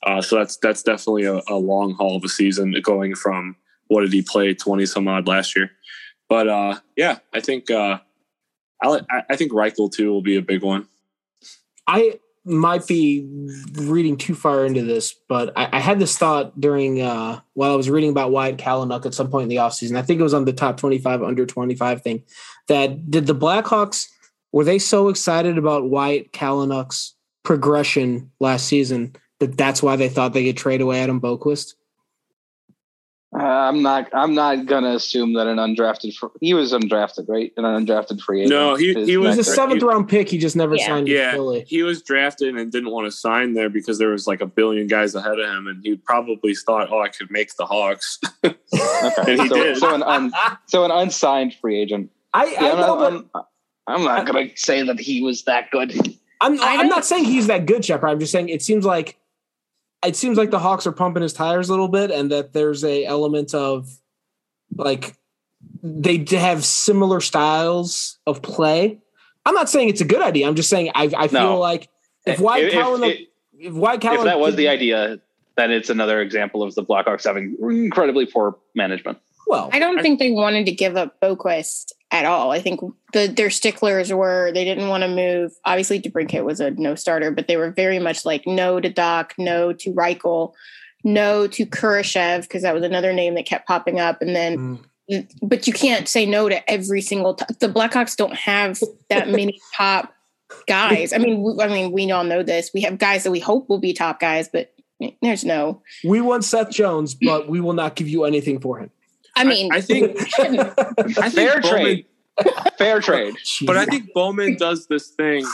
Uh, so that's that's definitely a, a long haul of a season going from what did he play 20 some odd last year. But uh, yeah, I think uh, I I think Reichel too will be a big one. I might be reading too far into this, but I, I had this thought during uh, while I was reading about Wyatt Kalynuk at some point in the offseason. I think it was on the top 25, under 25 thing. That did the Blackhawks, were they so excited about Wyatt Kalynuk's progression last season that that's why they thought they could trade away Adam Boqvist? Uh, I'm not. I'm not gonna assume that an undrafted. fr- He was undrafted, right? An undrafted free agent. No, he- he He was a great. seventh round pick. He just never Yeah. signed Yeah, Philly. he was drafted and didn't want to sign there because there was like a billion guys ahead of him, and he probably thought, "Oh, I could make the Hawks." Okay. And he so, did. so an un, so an unsigned free agent. I, Yeah, I I'm, know, not, but I'm, I'm not gonna say that he was that good. I'm, I I'm not saying he's that good, Shepard. I'm just saying it seems like it seems like the Hawks are pumping his tires a little bit, and that there's a element of like they have similar styles of play. I'm not saying it's a good idea. I'm just saying I, I feel No. like if Wyatt If- if- if- if Wyatt Callan, if that was the idea, then it's another example of the Blackhawks having incredibly poor management. well, I don't think they wanted to give up Boqvist at all. I think the their sticklers were they didn't want to move. Obviously, DeBrincat was a no starter, but they were very much like no to Dach, no to Reichel, no to Kurashev because that was another name that kept popping up. And then, Mm. but you can't say no to every single. T- the Blackhawks don't have that many top guys. I mean, we, I mean, we all know this. We have guys that we hope will be top guys, but there's no. we want Seth Jones, but we will not give you anything for him. I mean, I think, I Fair think Bowman, trade. Fair trade. but I think Bowman does this thing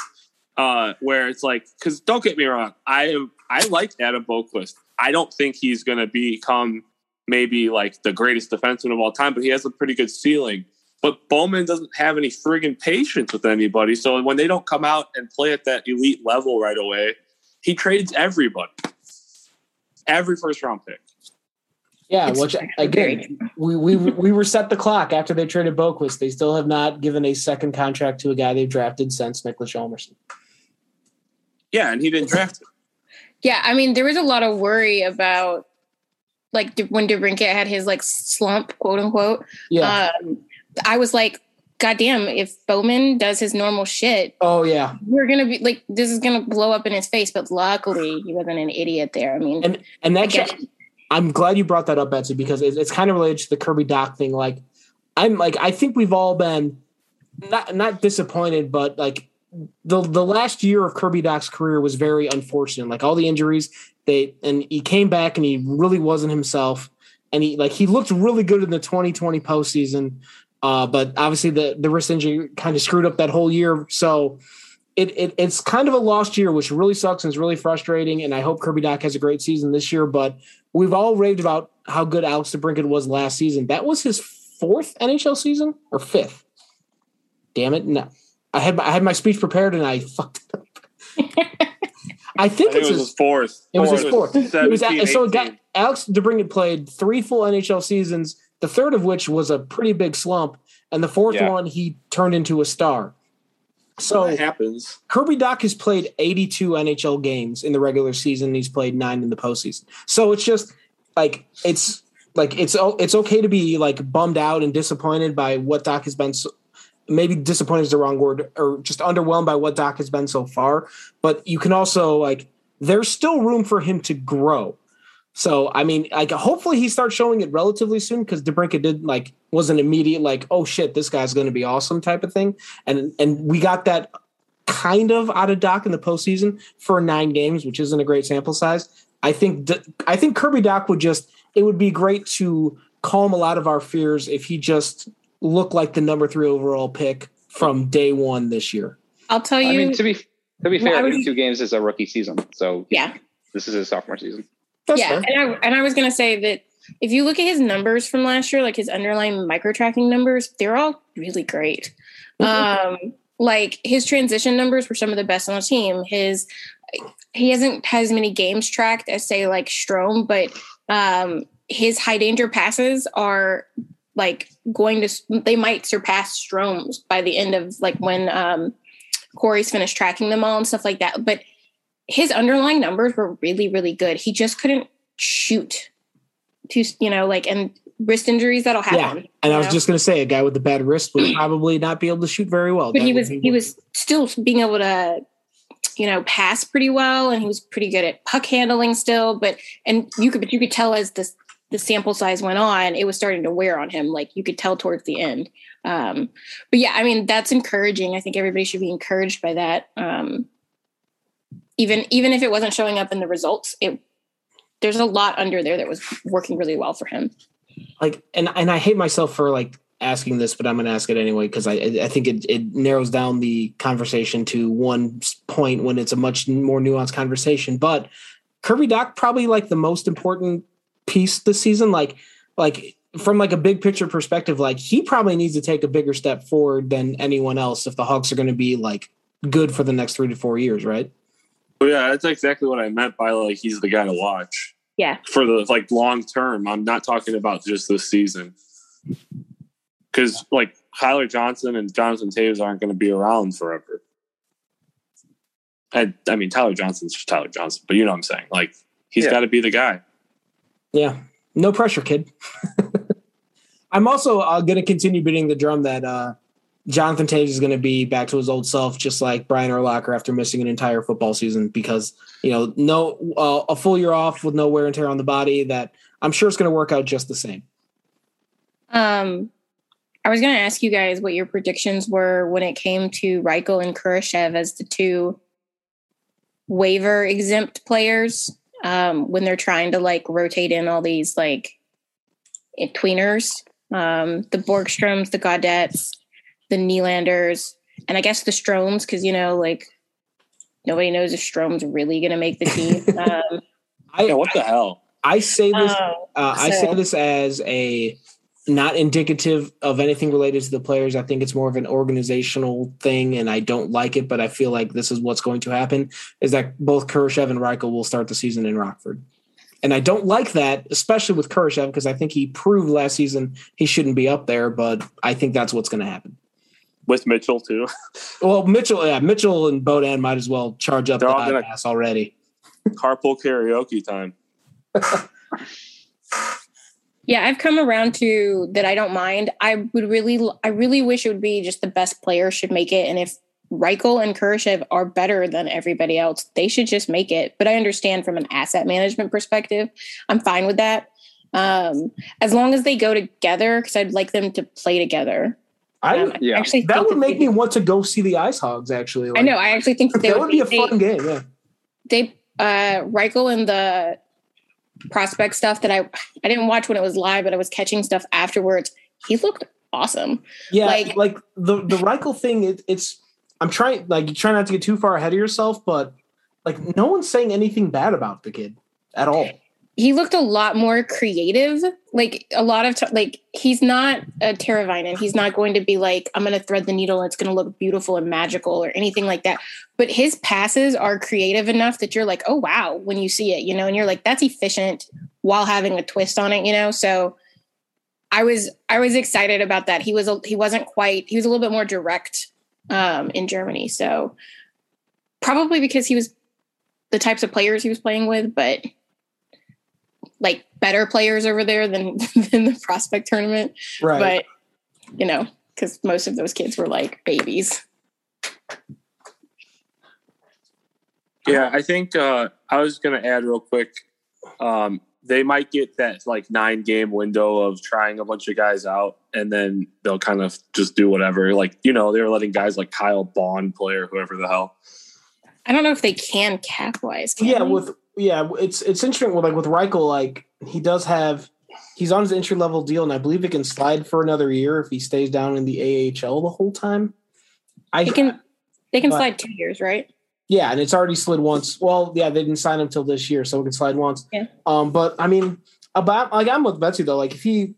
uh, where it's like, because don't get me wrong, I am I like Adam Boqvist. I don't think he's going to become maybe like the greatest defenseman of all time, but he has a pretty good ceiling. But Bowman doesn't have any friggin' patience with anybody. So when they don't come out and play at that elite level right away, he trades everybody, every first round pick. Yeah, which again, we, we we were set the clock after they traded Boqvist. They still have not given a second contract to a guy they've drafted since Niklas Hjalmarsson. Yeah, and he didn't draft him. Yeah, I mean, there was a lot of worry about like when DeBrincat had his like slump, quote unquote. Yeah. Um, I was like, God damn, if Bowman does his normal shit, oh yeah, we're gonna be like this is gonna blow up in his face. But luckily, he wasn't an idiot there. I mean, and and that's I'm glad you brought that up, Betsy, because it's, it's kind of related to the Kirby Dach thing. Like, I'm like, I think we've all been not not disappointed, but like the the last year of Kirby Dach's career was very unfortunate. Like all the injuries, they and he came back and he really wasn't himself. And he like he looked really good in the 2020 postseason, uh, but obviously the the wrist injury kind of screwed up that whole year. So it, it it's kind of a lost year, which really sucks and is really frustrating. And I hope Kirby Dach has a great season this year. But we've all raved about how good Alex DeBrincat was last season. That was his fourth NHL season or fifth. Damn it! No, I had my, I had my speech prepared and I fucked it up. I think, I think it was his, his fourth. It was his fourth. It was, so it got, Alex DeBrincat played three full NHL seasons, the third of which was a pretty big slump, and the fourth yeah. one he turned into a star. So that happens. Kirby Dach has played 82 NHL games in the regular season. He's played nine in the postseason. So it's just like it's like it's it's okay to be like bummed out and disappointed by what Dach has been. So, maybe disappointed is the wrong word, or just underwhelmed by what Dach has been so far. But you can also like there's still room for him to grow. So I mean, like hopefully he starts showing it relatively soon because DeBrincat did like was an immediate like oh shit this guy's going to be awesome type of thing, and and we got that kind of out of Dach in the postseason for nine games, which isn't a great sample size. I think I think Kirby Dach would just it would be great to calm a lot of our fears if he just looked like the number three overall pick from day one this year. I'll tell you. I mean, to be to be fair, well, two games is a rookie season, so yeah, this is his sophomore season. That's yeah, fair. and I and I was gonna say that if you look at his numbers from last year, like his underlying micro tracking numbers, they're all really great. Mm-hmm. Um, like his transition numbers were some of the best on the team. His he hasn't has many games tracked as say like Strome, but um, his high danger passes are like going to they might surpass Strome's by the end of like when um, Corey's finished tracking them all and stuff like that. But his underlying numbers were really, really good. He just couldn't shoot to, you know, like, and wrist injuries that'll happen. Yeah. And I was know? just going to say a guy with a bad wrist would probably not be able to shoot very well. But that he was, he was still being able to, you know, pass pretty well. And he was pretty good at puck handling still, but, and you could, but you could tell as this, the sample size went on, it was starting to wear on him. Like you could tell towards the end. Um, but yeah, I mean, that's encouraging. I think everybody should be encouraged by that. Um, even even if it wasn't showing up in the results, it there's a lot under there that was working really well for him. Like, and and I hate myself for like asking this, but I'm going to ask it anyway because I I think it it narrows down the conversation to one point when it's a much more nuanced conversation. But Kirby Dach probably like the most important piece this season. Like like from like a big picture perspective, like he probably needs to take a bigger step forward than anyone else if the Hawks are going to be like good for the next three to four years, right? Well, yeah, that's exactly what I meant by like he's the guy to watch. Yeah. For the like long term. I'm not talking about just this season. Cause like Tyler Johnson and Jonathan Toews aren't going to be around forever. I, I mean, Tyler Johnson's just Tyler Johnson, but you know what I'm saying? Like, he's yeah. got to be the guy. Yeah. No pressure, kid. I'm also uh, going to continue beating the drum that uh, Jonathan Toews is going to be back to his old self, just like Brian Urlacher after missing an entire football season because you know no uh, a full year off with no wear and tear on the body. That I'm sure it's going to work out just the same. Um, I was going to ask you guys what your predictions were when it came to Reichel and Kurashev as the two waiver exempt players um, when they're trying to like rotate in all these like tweeners, um, the Borgstroms, the Gaudettes the Nylanders, and I guess the Stromes, because you know, like nobody knows if Strome's really going to make the team. um, I, yeah, what the hell? I say this. Oh, uh, I say this as a not indicative of anything related to the players. I think it's more of an organizational thing, and I don't like it. But I feel like this is what's going to happen: is that both Kurashev and Reichel will start the season in Rockford, and I don't like that, especially with Kurashev, because I think he proved last season he shouldn't be up there. But I think that's what's going to happen. With Mitchell too. Well, Mitchell, yeah, Mitchell and Beaudin might as well charge up They're the all gonna- ass already. Carpool karaoke time. Yeah, I've come around to that. I don't mind. I would really, I really wish it would be just the best player should make it, and if Reichel and Kurashev are better than everybody else, they should just make it. But I understand from an asset management perspective, I'm fine with that. Um, as long as they go together, because I'd like them to play together. I Yeah. actually that think would make me want to go see the Ice Hogs. Actually, I Like, know. I actually think that they that would be a they- fun game. Yeah. they uh Reichel and the prospect stuff that I I didn't watch when it was live, but I was catching stuff afterwards. He looked awesome. Yeah, Like- like, the the Reichel thing. It, it's I'm trying like you try not to get too far ahead of yourself, but like no one's saying anything bad about the kid at all. He looked a lot more creative. Like a lot of t- like he's not a Teravainen. He's not going to be like I'm going to thread the needle. It's going to look beautiful and magical or anything like that. But his passes are creative enough that you're like, oh wow, when you see it, you know, and you're like, that's efficient while having a twist on it, you know. So I was I was excited about that. He was a, he wasn't quite he was a little bit more direct um, in Germany. So probably because he was the types of players he was playing with, but like better players over there than than the prospect tournament. Right. But you know, because most of those kids were like babies. Yeah, I think uh, I was going to add real quick. Um, they might get that like nine game window of trying a bunch of guys out, and then they'll kind of just do whatever. Like you know, they were letting guys like Kyle Bond play or whoever the hell. I don't know if they can cap wise. Yeah, with yeah, it's it's interesting. With like with Reichel, like he does have he's on his entry level deal, and I believe he can slide for another year if he stays down in the AHL the whole time. I they can they can but- slide two years, right? Yeah, and it's already slid once. Well, yeah, they didn't sign him till this year, so we can slide once. Yeah. Um, but I mean, about like I'm with Betsy though. Like if he,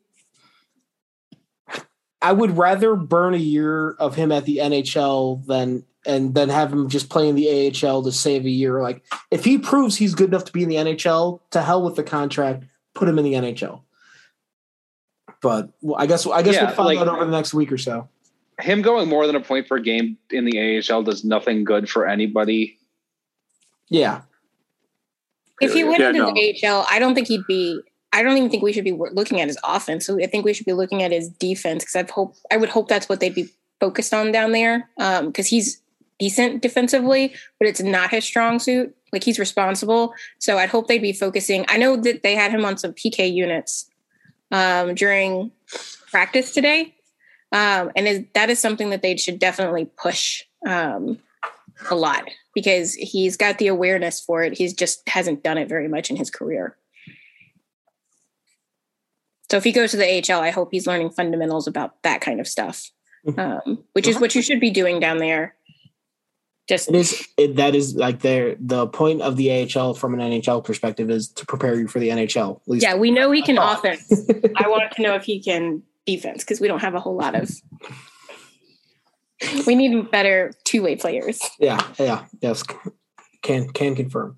I would rather burn a year of him at the NHL than and then have him just play in the AHL to save a year. Like if he proves he's good enough to be in the NHL, to hell with the contract. Put him in the NHL. But well, I guess I guess Yeah, we'll find like- out over the next week or so. Him going more than a point per game in the AHL does nothing good for anybody. Yeah. If he went Yeah, into no. the AHL, I don't think he'd be. I don't even think we should be looking at his offense. So I think we should be looking at his defense because I've hope I would hope that's what they'd be focused on down there um, because he's decent defensively, but it's not his strong suit. Like he's responsible, so I'd hope they'd be focusing. I know that they had him on some PK units um, during practice today, um, and is, that is something that they should definitely push um, a lot because he's got the awareness for it. He's just hasn't done it very much in his career. So if he goes to the AHL, I hope he's learning fundamentals about that kind of stuff, um, which is what you should be doing down there. Just It is it, that is like their the point of the AHL from an NHL perspective is to prepare you for the NHL. At least yeah, we know he can thought. offense. I want to know if he can defense because we don't have a whole lot of. We need better two way players. Yeah, yeah, yes, can can confirm.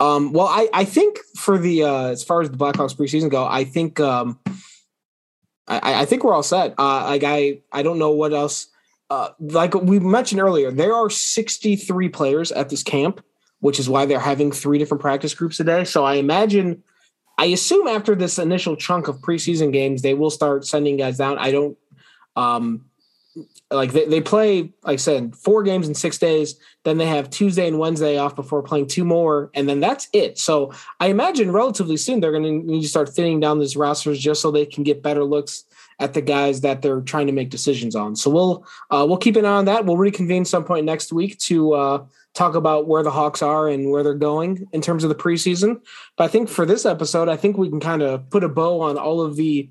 Um, well, I I think for the uh, as far as the Blackhawks preseason go, I think um, I I think we're all set. Uh, like I I don't know what else. Uh, like we mentioned earlier, there are 63 players at this camp, which is why they're having three different practice groups a day. So I imagine, I assume after this initial chunk of preseason games, they will start sending guys down. I don't, um, like they, they play, like I said, four games in six days. Then they have Tuesday and Wednesday off before playing two more, and then that's it. So I imagine relatively soon they're going to need to start thinning down these rosters just so they can get better looks at the guys that they're trying to make decisions on. So we'll uh, we'll keep an eye on that. We'll reconvene some point next week to uh, talk about where the Hawks are and where they're going in terms of the preseason. But I think for this episode, I think we can kind of put a bow on all of the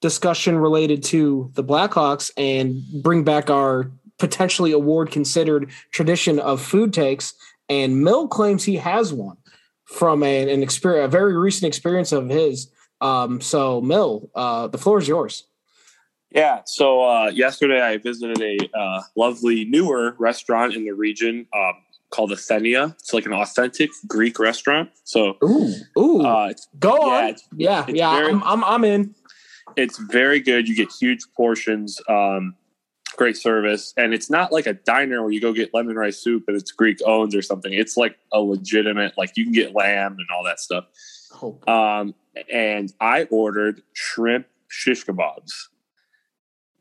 discussion related to the Blackhawks and bring back our potentially award considered tradition of food takes. And Mil claims he has one from a, an experience, a very recent experience of his. Um, so, Mil, uh, the floor is yours. Yeah. So uh, yesterday I visited a uh, lovely newer restaurant in the region um, called Athenia. It's like an authentic Greek restaurant. So, ooh, ooh, uh, go yeah, on. it's- yeah, it's yeah, very- I'm, I'm, I'm in. it's very good. You get huge portions, um, great service, and it's not like a diner where you go get lemon rice soup and it's Greek owned or something. It's like a legitimate, like you can get lamb and all that stuff. Oh, Um, and I ordered shrimp shish kebabs,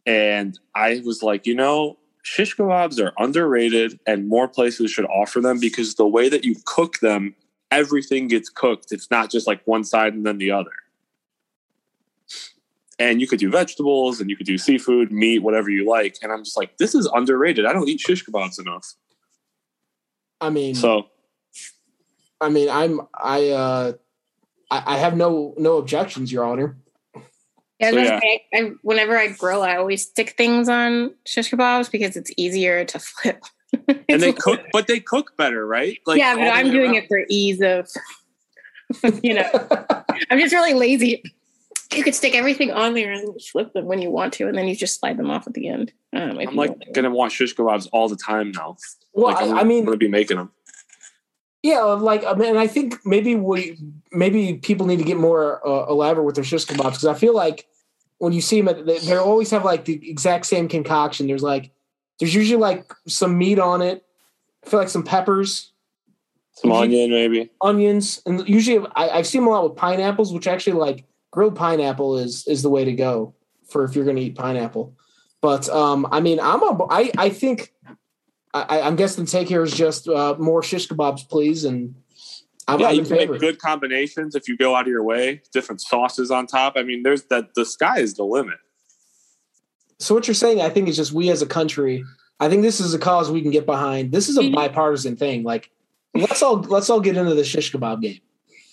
and I was like, you know, shish kebabs are underrated, and more places should offer them because the way that you cook them, everything gets cooked. It's not just like one side and then the other and you could do vegetables and you could do seafood, meat, whatever you like. And I'm just like, this is underrated. I don't eat shish kebabs enough. I mean, So I mean, I'm, I, uh, I, I have no, no objections, Your Honor. Yeah, So, yeah. say, I, whenever I grill, I always stick things on shish kebabs because it's easier to flip. and they cook, but they cook better, right? yeah, but I'm doing around. it for ease of, you know, I'm just really lazy. You could stick everything on there and flip them when you want to, and then you just slide them off at the end. Um, I'm like gonna want shish kebabs all the time now. Well, like, I'm, I, I mean, gonna be making them. Yeah, like I mean, I think maybe we maybe people need to get more uh, elaborate with their shish kebabs because I feel like when you see them, they, they always have like the exact same concoction. There's like there's usually like some meat on it. I feel like some peppers, Some onion, maybe. onions, and usually I, I've seen them a lot with pineapples, which actually like grilled pineapple is is the way to go for if you're going to eat pineapple. But um, I mean, I'm a I I think I, I'm guessing the take here is just uh, more shish kebabs, please, and I'm, yeah, you can favor. make good combinations if you go out of your way. Different sauces on top. I mean, there's that. The sky is the limit. So what you're saying, I think, is just we as a country. I think this is a cause we can get behind. This is a bipartisan thing. Like, let's all let's all get into the shish kebab game.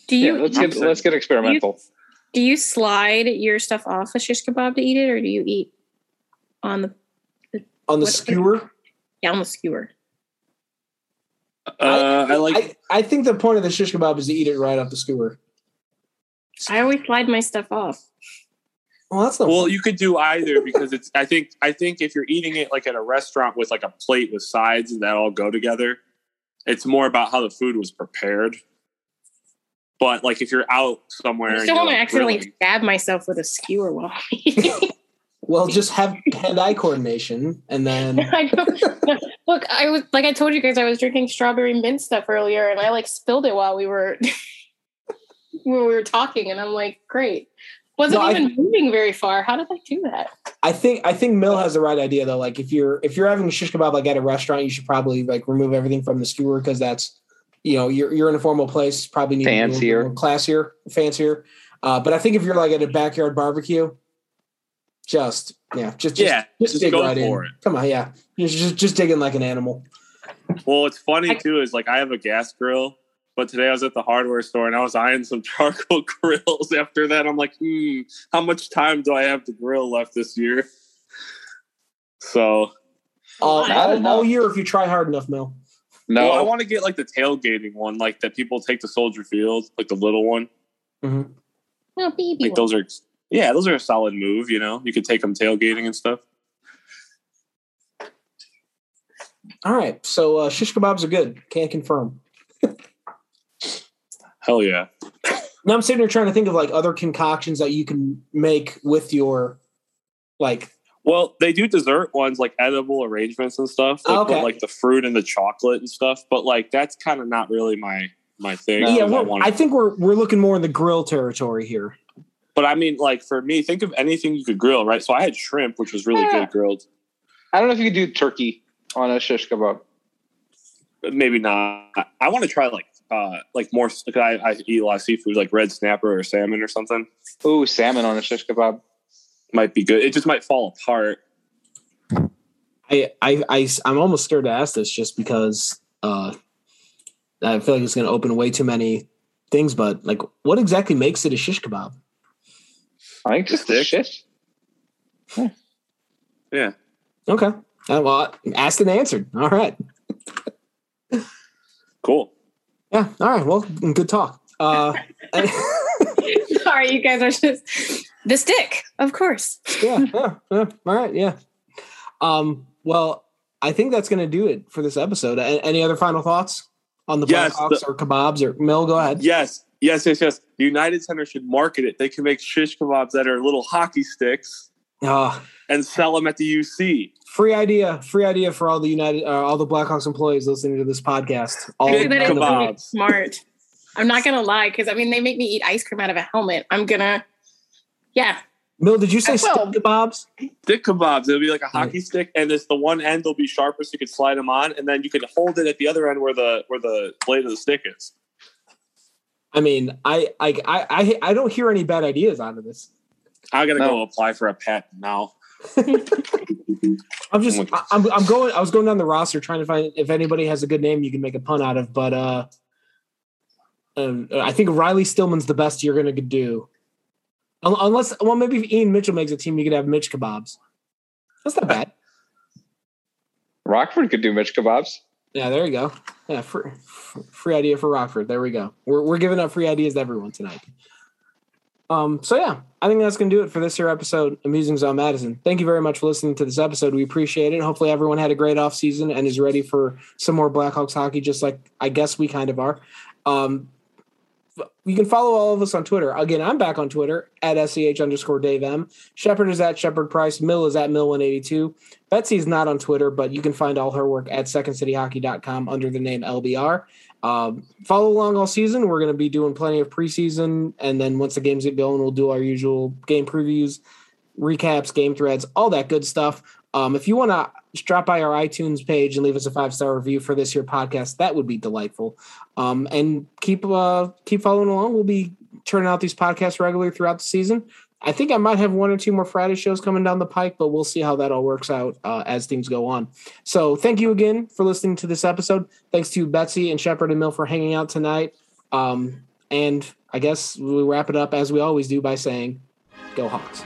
Do you yeah, let's get let's get experimental. do you slide your stuff off a shish kebab to eat it, or do you eat on the On the What- skewer, yeah, on the skewer? Uh, I, like. I, I think the point of the shish kebab is to eat it right off the skewer. I always slide my stuff off. Well, that's not. Well, you could do either because it's. I think. I think if you're eating it like at a restaurant with like a plate with sides and that all go together, it's more about how the food was prepared. But like if you're out somewhere, I and just don't want to accidentally grilling- stab myself with a skewer while I'm eating. Well, just have hand-eye coordination, and then I don't, look, I was like I told you guys, I was drinking strawberry mint stuff earlier, and I like spilled it while we were when we were talking, and I'm like, great, wasn't No, I- even moving very far. How did I do that? I think I think Mil has the right idea though. Like, if you're if you're having a shish kebab like at a restaurant, you should probably like remove everything from the skewer because that's you know you're you're in a formal place, probably need to be a Fancier. classier, fancier. Uh, but I think if you're like at a backyard barbecue, just yeah, just, just Yeah, just, just dig go right for in. it. Come on, yeah, just just just dig like an animal. Well, it's funny too is like I have a gas grill, but today I was at the hardware store and I was eyeing some charcoal grills. After that, I'm like, hmm, how much time do I have to grill left this year? So All, Not all, enough. all year if you try hard enough, Mel. No, well, I want to get like the tailgating one, like that people take to Soldier Field, like the little one. Mm-hmm. No, baby. Like those are, yeah, those are a solid move. You know, you could take them tailgating and stuff. All right, so uh, shish kebabs are good. Can't confirm. Hell yeah. Now I'm sitting here trying to think of like other concoctions that you can make with your like Well, they do dessert ones like edible arrangements and stuff, like, okay. like the fruit and the chocolate and stuff. But like that's kind of not really my my thing. Yeah, I, I think we're we're looking more in the grill territory here. But I mean, like for me, think of anything you could grill, right? So I had shrimp, which was really Yeah. good grilled. I don't know if you could do turkey on a shish kebab. Maybe not. I want to try like uh like more. Like I, I eat a lot of seafood, like red snapper or salmon or something. Ooh, salmon on a shish kebab. Might be good. It just might fall apart. I I, I am almost scared to ask this just because uh I feel like it's going to open way too many things. But like, what exactly makes it a shish kebab? I think just the shish. Yeah. Okay. Uh, well, asked and answered. All right. Cool. Yeah. All right. Well, good talk. Uh, Sorry, you guys are just the stick, of course. yeah, yeah, yeah. All right, yeah. Um, well, I think that's going to do it for this episode. A- any other final thoughts on the Yes, Blackhawks the- or kebabs or Mil? Go ahead. Yes, yes, yes, yes. The United Center should market it. They can make shish kebabs that are little hockey sticks Uh, and sell them at the UC. free idea. Free idea for all the United, uh, all the Blackhawks employees listening to this podcast. All Big That is none of them. really kebabs. smart. I'm not gonna lie, because I mean they make me eat ice cream out of a helmet. I'm gonna, yeah. Mil, did you say I stick will. kebabs? Stick kebabs. It'll be like a hockey stick, and it's the one end will be sharper, so you can slide them on, and then you can hold it at the other end where the where the blade of the stick is. I mean, I, I, I, I, I don't hear any bad ideas out of this. I gotta No. go apply for a patent now. I'm just, I- I'm, I'm going. I was going down the roster trying to find if anybody has a good name you can make a pun out of, but uh, um, I think Riley Stillman's the best you're going to do. Unless, well, maybe if Ian Mitchell makes a team, you could have Mitch kebabs. That's not bad. Rockford could do Mitch kebabs. Yeah, there you go. Yeah, free, free idea for Rockford. There we go. We're we're giving up free ideas to everyone tonight. Um, so yeah, I think that's gonna do it for this here episode of Musings on Madison. Thank you very much for listening to this episode. We appreciate it. Hopefully everyone had a great off season and is ready for some more Blackhawks hockey, just like I guess we kind of are. Um, you can follow all of us on Twitter. Again, I'm back on Twitter at SCH underscore Dave M. Shepard is at Shepard Price. Mil is at Mill182. Betsy is not on Twitter, but you can find all her work at secondcityhockey.com under the name LBR. Um, follow along all season. We're going to be doing plenty of preseason. And then once the games get going, we'll do our usual game previews, recaps, game threads, all that good stuff. Um, if you want to drop by our iTunes page and leave us a five star review for this here podcast, that would be delightful. Um, and keep uh, keep following along. We'll be turning out these podcasts regularly throughout the season. I think I might have one or two more Friday shows coming down the pike, but we'll see how that all works out uh, as things go on. So thank you again for listening to this episode. Thanks to Betsy and Shepard and Mil for hanging out tonight. Um, and I guess we wrap it up as we always do by saying, "Go Hawks."